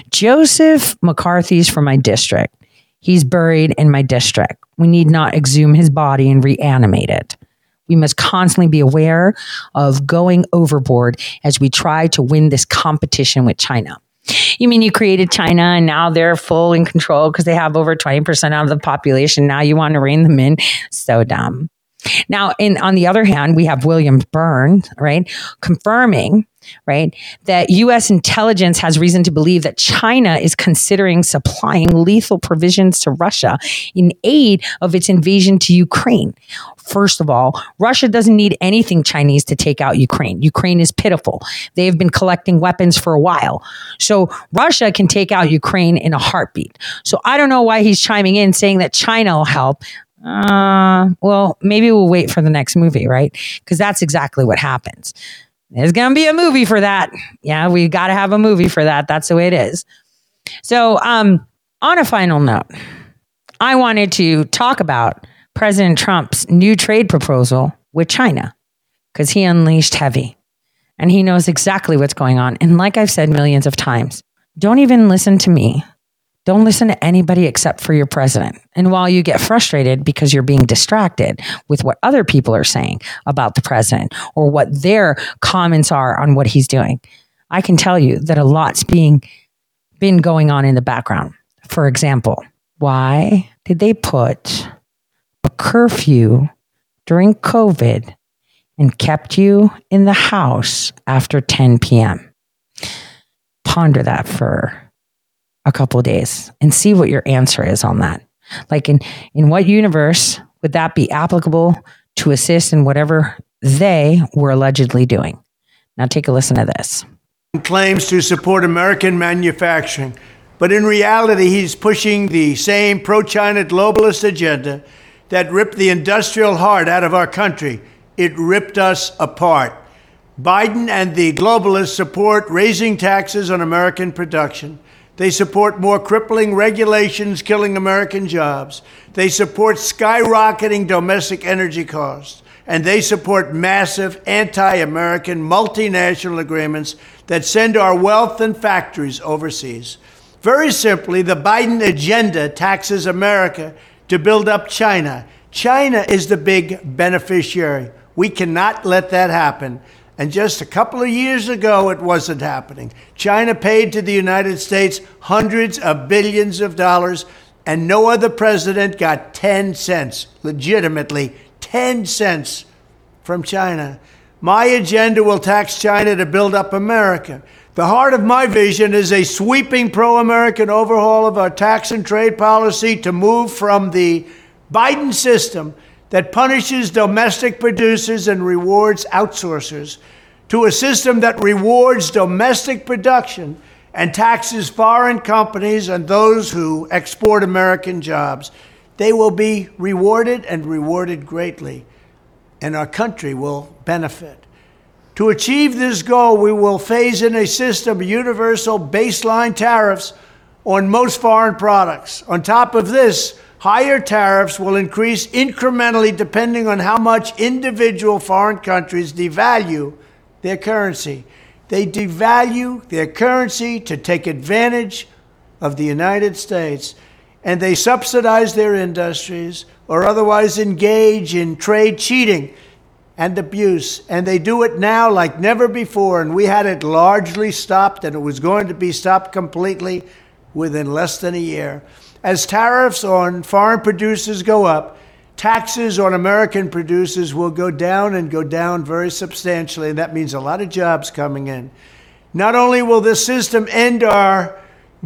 Joseph McCarthy's from my district. He's buried in my district. We need not exhume his body and reanimate it. We must constantly be aware of going overboard as we try to win this competition with China. You mean you created China and now they're full in control because they have over 20% of the population. Now you want to rein them in? So dumb. Now, in on the other hand, we have William Burns, right, confirming, right, that U.S. intelligence has reason to believe that China is considering supplying lethal provisions to Russia in aid of its invasion to Ukraine. First of all, Russia doesn't need anything Chinese to take out Ukraine. Ukraine is pitiful. They have been collecting weapons for a while. So Russia can take out Ukraine in a heartbeat. So I don't know why he's chiming in saying that China will help. Uh, well, maybe we'll wait for the next movie, right? Because that's exactly what happens. There's going to be a movie for that. Yeah, we got to have a movie for that. That's the way it is. So, um, on a final note, I wanted to talk about President Trump's new trade proposal with China because he unleashed heavy and he knows exactly what's going on. And like I've said millions of times, don't even listen to me. Don't listen to anybody except for your president. And while you get frustrated because you're being distracted with what other people are saying about the president or what their comments are on what he's doing, I can tell you that a lot's being been going on in the background. For example, why did they put a curfew during COVID and kept you in the house after 10 p.m.? Ponder that for a couple days and see what your answer is on that. Like in in what universe would that be applicable to assist in whatever they were allegedly doing? Now take a listen to this. claims to support American manufacturing, but in reality, he's pushing the same pro China globalist agenda that ripped the industrial heart out of our country. It ripped us apart. Biden and the globalists support raising taxes on American production. They support more crippling regulations killing American jobs. They support skyrocketing domestic energy costs. And they support massive anti American multinational agreements that send our wealth and factories overseas. Very simply, the Biden agenda taxes America to build up China. China is the big beneficiary. We cannot let that happen. And just a couple of years ago, it wasn't happening. China paid to the United States hundreds of billions of dollars, and no other president got 10 cents, legitimately 10 cents from China. My agenda will tax China to build up America. The heart of my vision is a sweeping pro American overhaul of our tax and trade policy to move from the Biden system that punishes domestic producers and rewards outsourcers to a system that rewards domestic production and taxes foreign companies and those who export American jobs. They will be rewarded and rewarded greatly, and our country will benefit. To achieve this goal, we will phase in a system of universal baseline tariffs on most foreign products. On top of this, higher tariffs will increase incrementally depending on how much individual foreign countries devalue their currency. They devalue their currency to take advantage of the United States, and they subsidize their industries or otherwise engage in trade cheating and abuse. And they do it now like never before. And we had it largely stopped, and it was going to be stopped completely within less than a year. As tariffs on foreign producers go up, taxes on American producers will go down and go down very substantially. And that means a lot of jobs coming in. Not only will this system end our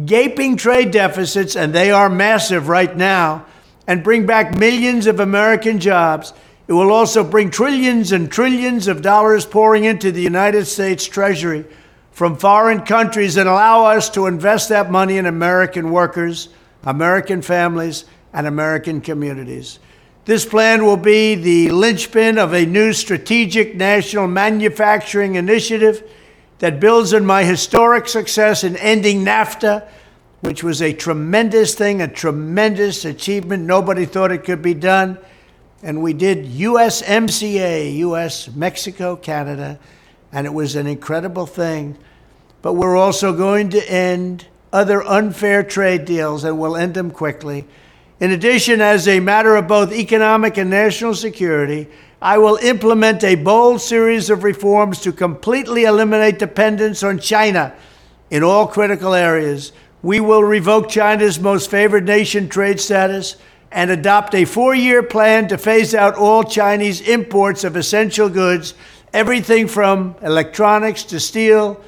gaping trade deficits, and they are massive right now, and bring back millions of American jobs, it will also bring trillions and trillions of dollars pouring into the United States Treasury from foreign countries and allow us to invest that money in American workers, American families, and American communities. This plan will be the linchpin of a new strategic national manufacturing initiative that builds on my historic success in ending NAFTA, which was a tremendous thing, a tremendous achievement. Nobody thought it could be done. And we did USMCA, US, Mexico, Canada, and it was an incredible thing. But we're also going to end other unfair trade deals, and we'll end them quickly. In addition, as a matter of both economic and national security, I will implement a bold series of reforms to completely eliminate dependence on China in all critical areas. We will revoke China's most favored nation trade status and adopt a four year plan to phase out all Chinese imports of essential goods, everything from electronics to steel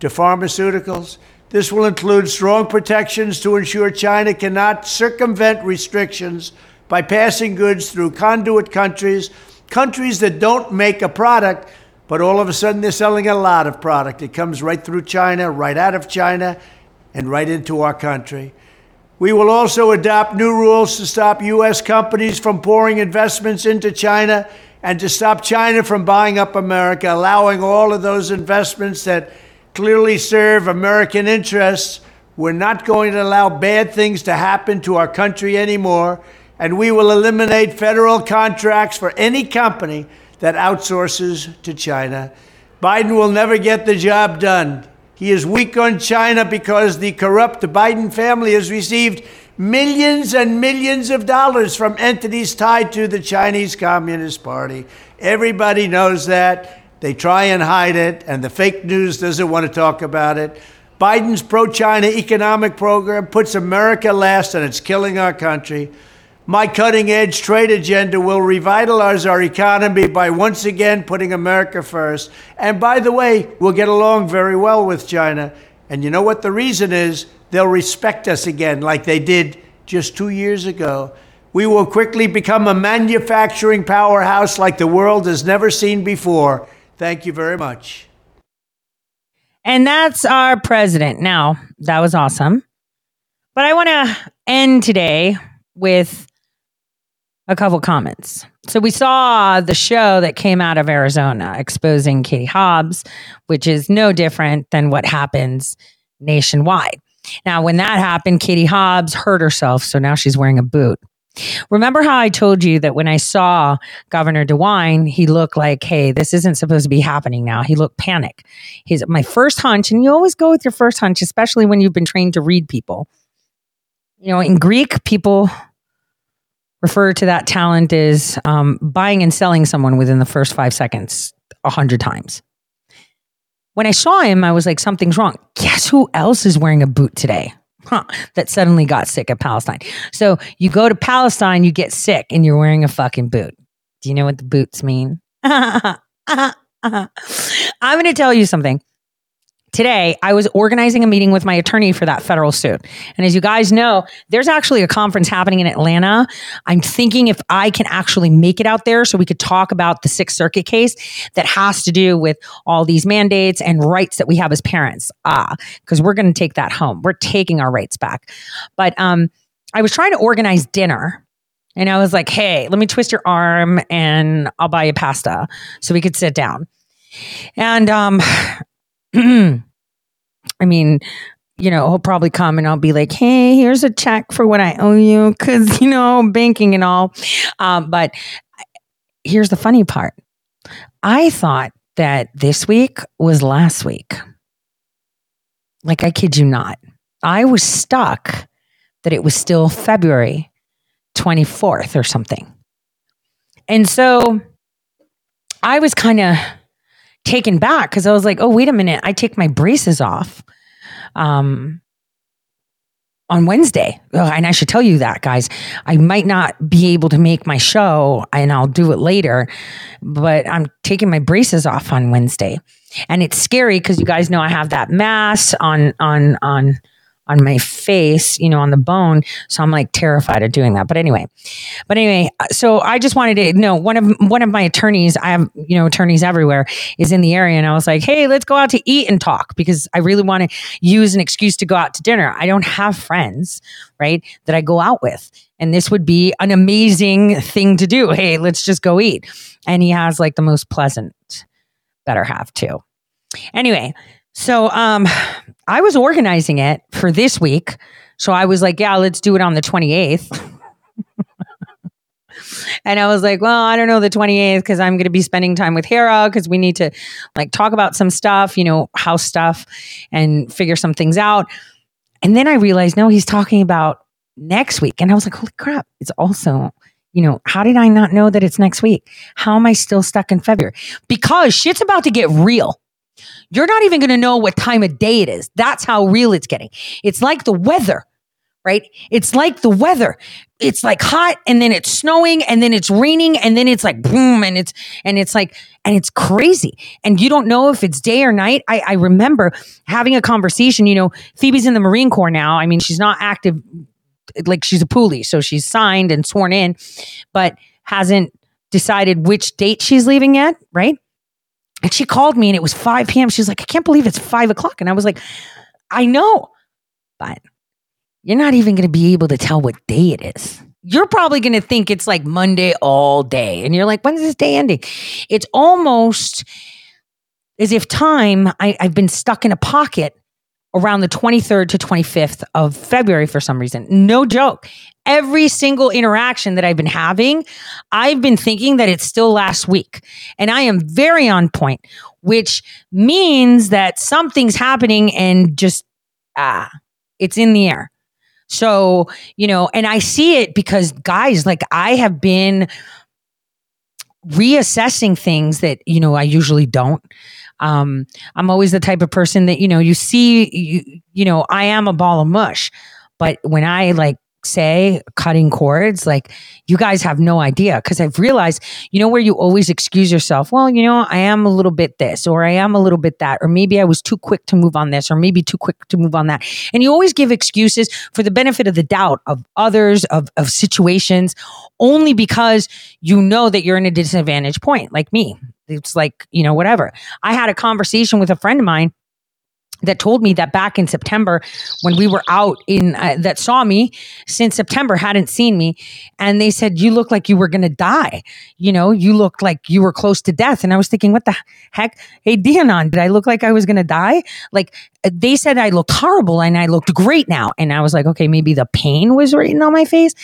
to pharmaceuticals. This will include strong protections to ensure China cannot circumvent restrictions by passing goods through conduit countries, countries that don't make a product, but all of a sudden they're selling a lot of product. It comes right through China, right out of China, and right into our country. We will also adopt new rules to stop U.S. companies from pouring investments into China and to stop China from buying up America, allowing all of those investments that clearly serve American interests. We're not going to allow bad things to happen to our country anymore, and we will eliminate federal contracts for any company that outsources to China. Biden will never get the job done. He is weak on China because the corrupt Biden family has received millions and millions of dollars from entities tied to the Chinese Communist Party. Everybody knows that. They try and hide it, and the fake news doesn't want to talk about it. Biden's pro China economic program puts America last, and it's killing our country. My cutting edge trade agenda will revitalize our economy by once again putting America first. And by the way, we'll get along very well with China. And you know what the reason is? They'll respect us again, like they did just two years ago. We will quickly become a manufacturing powerhouse like the world has never seen before. Thank you very much. And that's our president. Now, that was awesome. But I want to end today with a couple comments. So we saw the show that came out of Arizona exposing Katie Hobbs, which is no different than what happens nationwide. Now, when that happened, Katie Hobbs hurt herself, so now she's wearing a boot. Remember how I told you that when I saw Governor DeWine, he looked like, hey, this isn't supposed to be happening now. He looked panic. He's my first hunch, and you always go with your first hunch, especially when you've been trained to read people. You know, in Greek, people refer to that talent as um, buying and selling someone within the first five seconds a hundred times. When I saw him, I was like, something's wrong. Guess who else is wearing a boot today? Huh, that suddenly got sick at Palestine. So you go to Palestine, you get sick, and you're wearing a fucking boot. Do you know what the boots mean? I'm going to tell you something. Today I was organizing a meeting with my attorney for that federal suit. And as you guys know, there's actually a conference happening in Atlanta. I'm thinking if I can actually make it out there so we could talk about the Sixth Circuit case that has to do with all these mandates and rights that we have as parents. Ah, because we're going to take that home. We're taking our rights back. But um, I was trying to organize dinner. And I was like, hey, let me twist your arm and I'll buy you pasta so we could sit down. And um, I mean, you know, he'll probably come and I'll be like, hey, here's a check for what I owe you because, you know, banking and all. Um, but here's the funny part I thought that this week was last week. Like, I kid you not. I was stuck that it was still February 24th or something. And so I was kind of taken back because I was like, oh, wait a minute. I take my braces off um, on Wednesday. Ugh, and I should tell you that, guys. I might not be able to make my show and I'll do it later, but I'm taking my braces off on Wednesday. And it's scary because you guys know I have that mass on, on, on, on my face, you know, on the bone. So I'm like terrified of doing that. But anyway, but anyway, so I just wanted to know one of one of my attorneys, I have, you know, attorneys everywhere, is in the area. And I was like, hey, let's go out to eat and talk because I really want to use an excuse to go out to dinner. I don't have friends, right, that I go out with. And this would be an amazing thing to do. Hey, let's just go eat. And he has like the most pleasant, better half too. Anyway, so um I was organizing it for this week. So I was like, yeah, let's do it on the 28th. and I was like, well, I don't know the 28th because I'm going to be spending time with Hera because we need to like talk about some stuff, you know, house stuff and figure some things out. And then I realized, no, he's talking about next week. And I was like, holy crap, it's also, you know, how did I not know that it's next week? How am I still stuck in February? Because shit's about to get real. You're not even going to know what time of day it is. That's how real it's getting. It's like the weather, right? It's like the weather. It's like hot and then it's snowing and then it's raining and then it's like boom and it's and it's like and it's crazy. And you don't know if it's day or night. I, I remember having a conversation, you know, Phoebe's in the Marine Corps now. I mean, she's not active like she's a poolee, so she's signed and sworn in, but hasn't decided which date she's leaving yet, right? And she called me and it was 5 p.m. She's like, I can't believe it's five o'clock. And I was like, I know, but you're not even going to be able to tell what day it is. You're probably going to think it's like Monday all day. And you're like, when's this day ending? It's almost as if time, I, I've been stuck in a pocket around the 23rd to 25th of February for some reason. No joke. Every single interaction that I've been having, I've been thinking that it's still last week. And I am very on point, which means that something's happening and just, ah, it's in the air. So, you know, and I see it because guys, like I have been reassessing things that, you know, I usually don't. Um, I'm always the type of person that, you know, you see, you, you know, I am a ball of mush, but when I like say cutting cords, like you guys have no idea. Cause I've realized, you know, where you always excuse yourself, well, you know, I am a little bit this, or I am a little bit that, or maybe I was too quick to move on this, or maybe too quick to move on that. And you always give excuses for the benefit of the doubt of others, of, of situations, only because you know that you're in a disadvantage point, like me. It's like, you know, whatever. I had a conversation with a friend of mine that told me that back in September when we were out in uh, that saw me since September hadn't seen me and they said you look like you were going to die. You know you looked like you were close to death. And I was thinking what the heck? Hey Dianon did I look like I was going to die? Like uh, they said I looked horrible and I looked great now. And I was like okay maybe the pain was written on my face.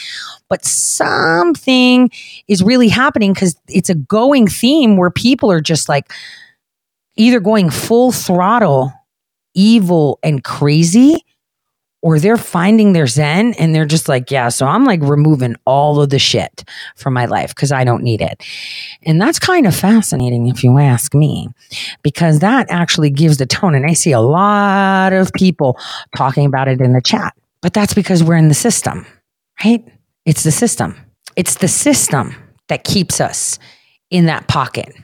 But something is really happening cuz it's a going theme where people are just like either going full throttle evil and crazy or they're finding their zen and they're just like, yeah, so I'm like removing all of the shit from my life because I don't need it. And that's kind of fascinating if you ask me, because that actually gives the tone. And I see a lot of people talking about it in the chat, but that's because we're in the system, right? It's the system. It's the system that keeps us in that pocket.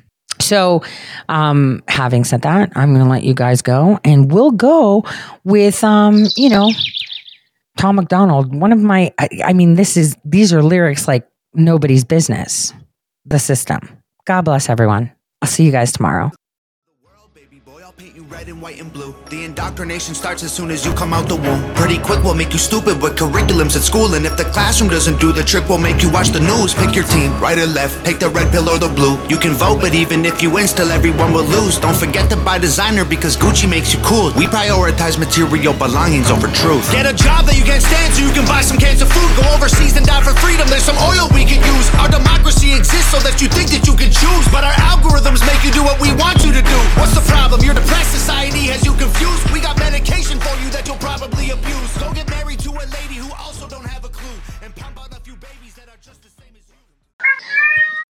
So, um, having said that, I'm going to let you guys go, and we'll go with, um, you know, Tom MacDonald. One of my, I, I mean, this is these are lyrics like nobody's business. The system. God bless everyone. I'll see you guys tomorrow. Red and white and blue. The indoctrination starts as soon as you come out the womb. Pretty quick, we'll make you stupid with curriculums at school. And if the classroom doesn't do the trick, we'll make you watch the news. Pick your team, right or left, Pick the red pill or the blue. You can vote, but even if you win, still everyone will lose. Don't forget to buy designer because Gucci makes you cool. We prioritize material belongings over truth. Get a job that you can't stand so you can buy some cans of food. Go overseas and die for freedom. There's some oil we can use. Our democracy exists so that you think that you can choose. But our algorithms make you do what we want you to do. What's the problem? You're depressed. Society has you confused. We got medication for you that you'll probably abuse. Go get married to a lady.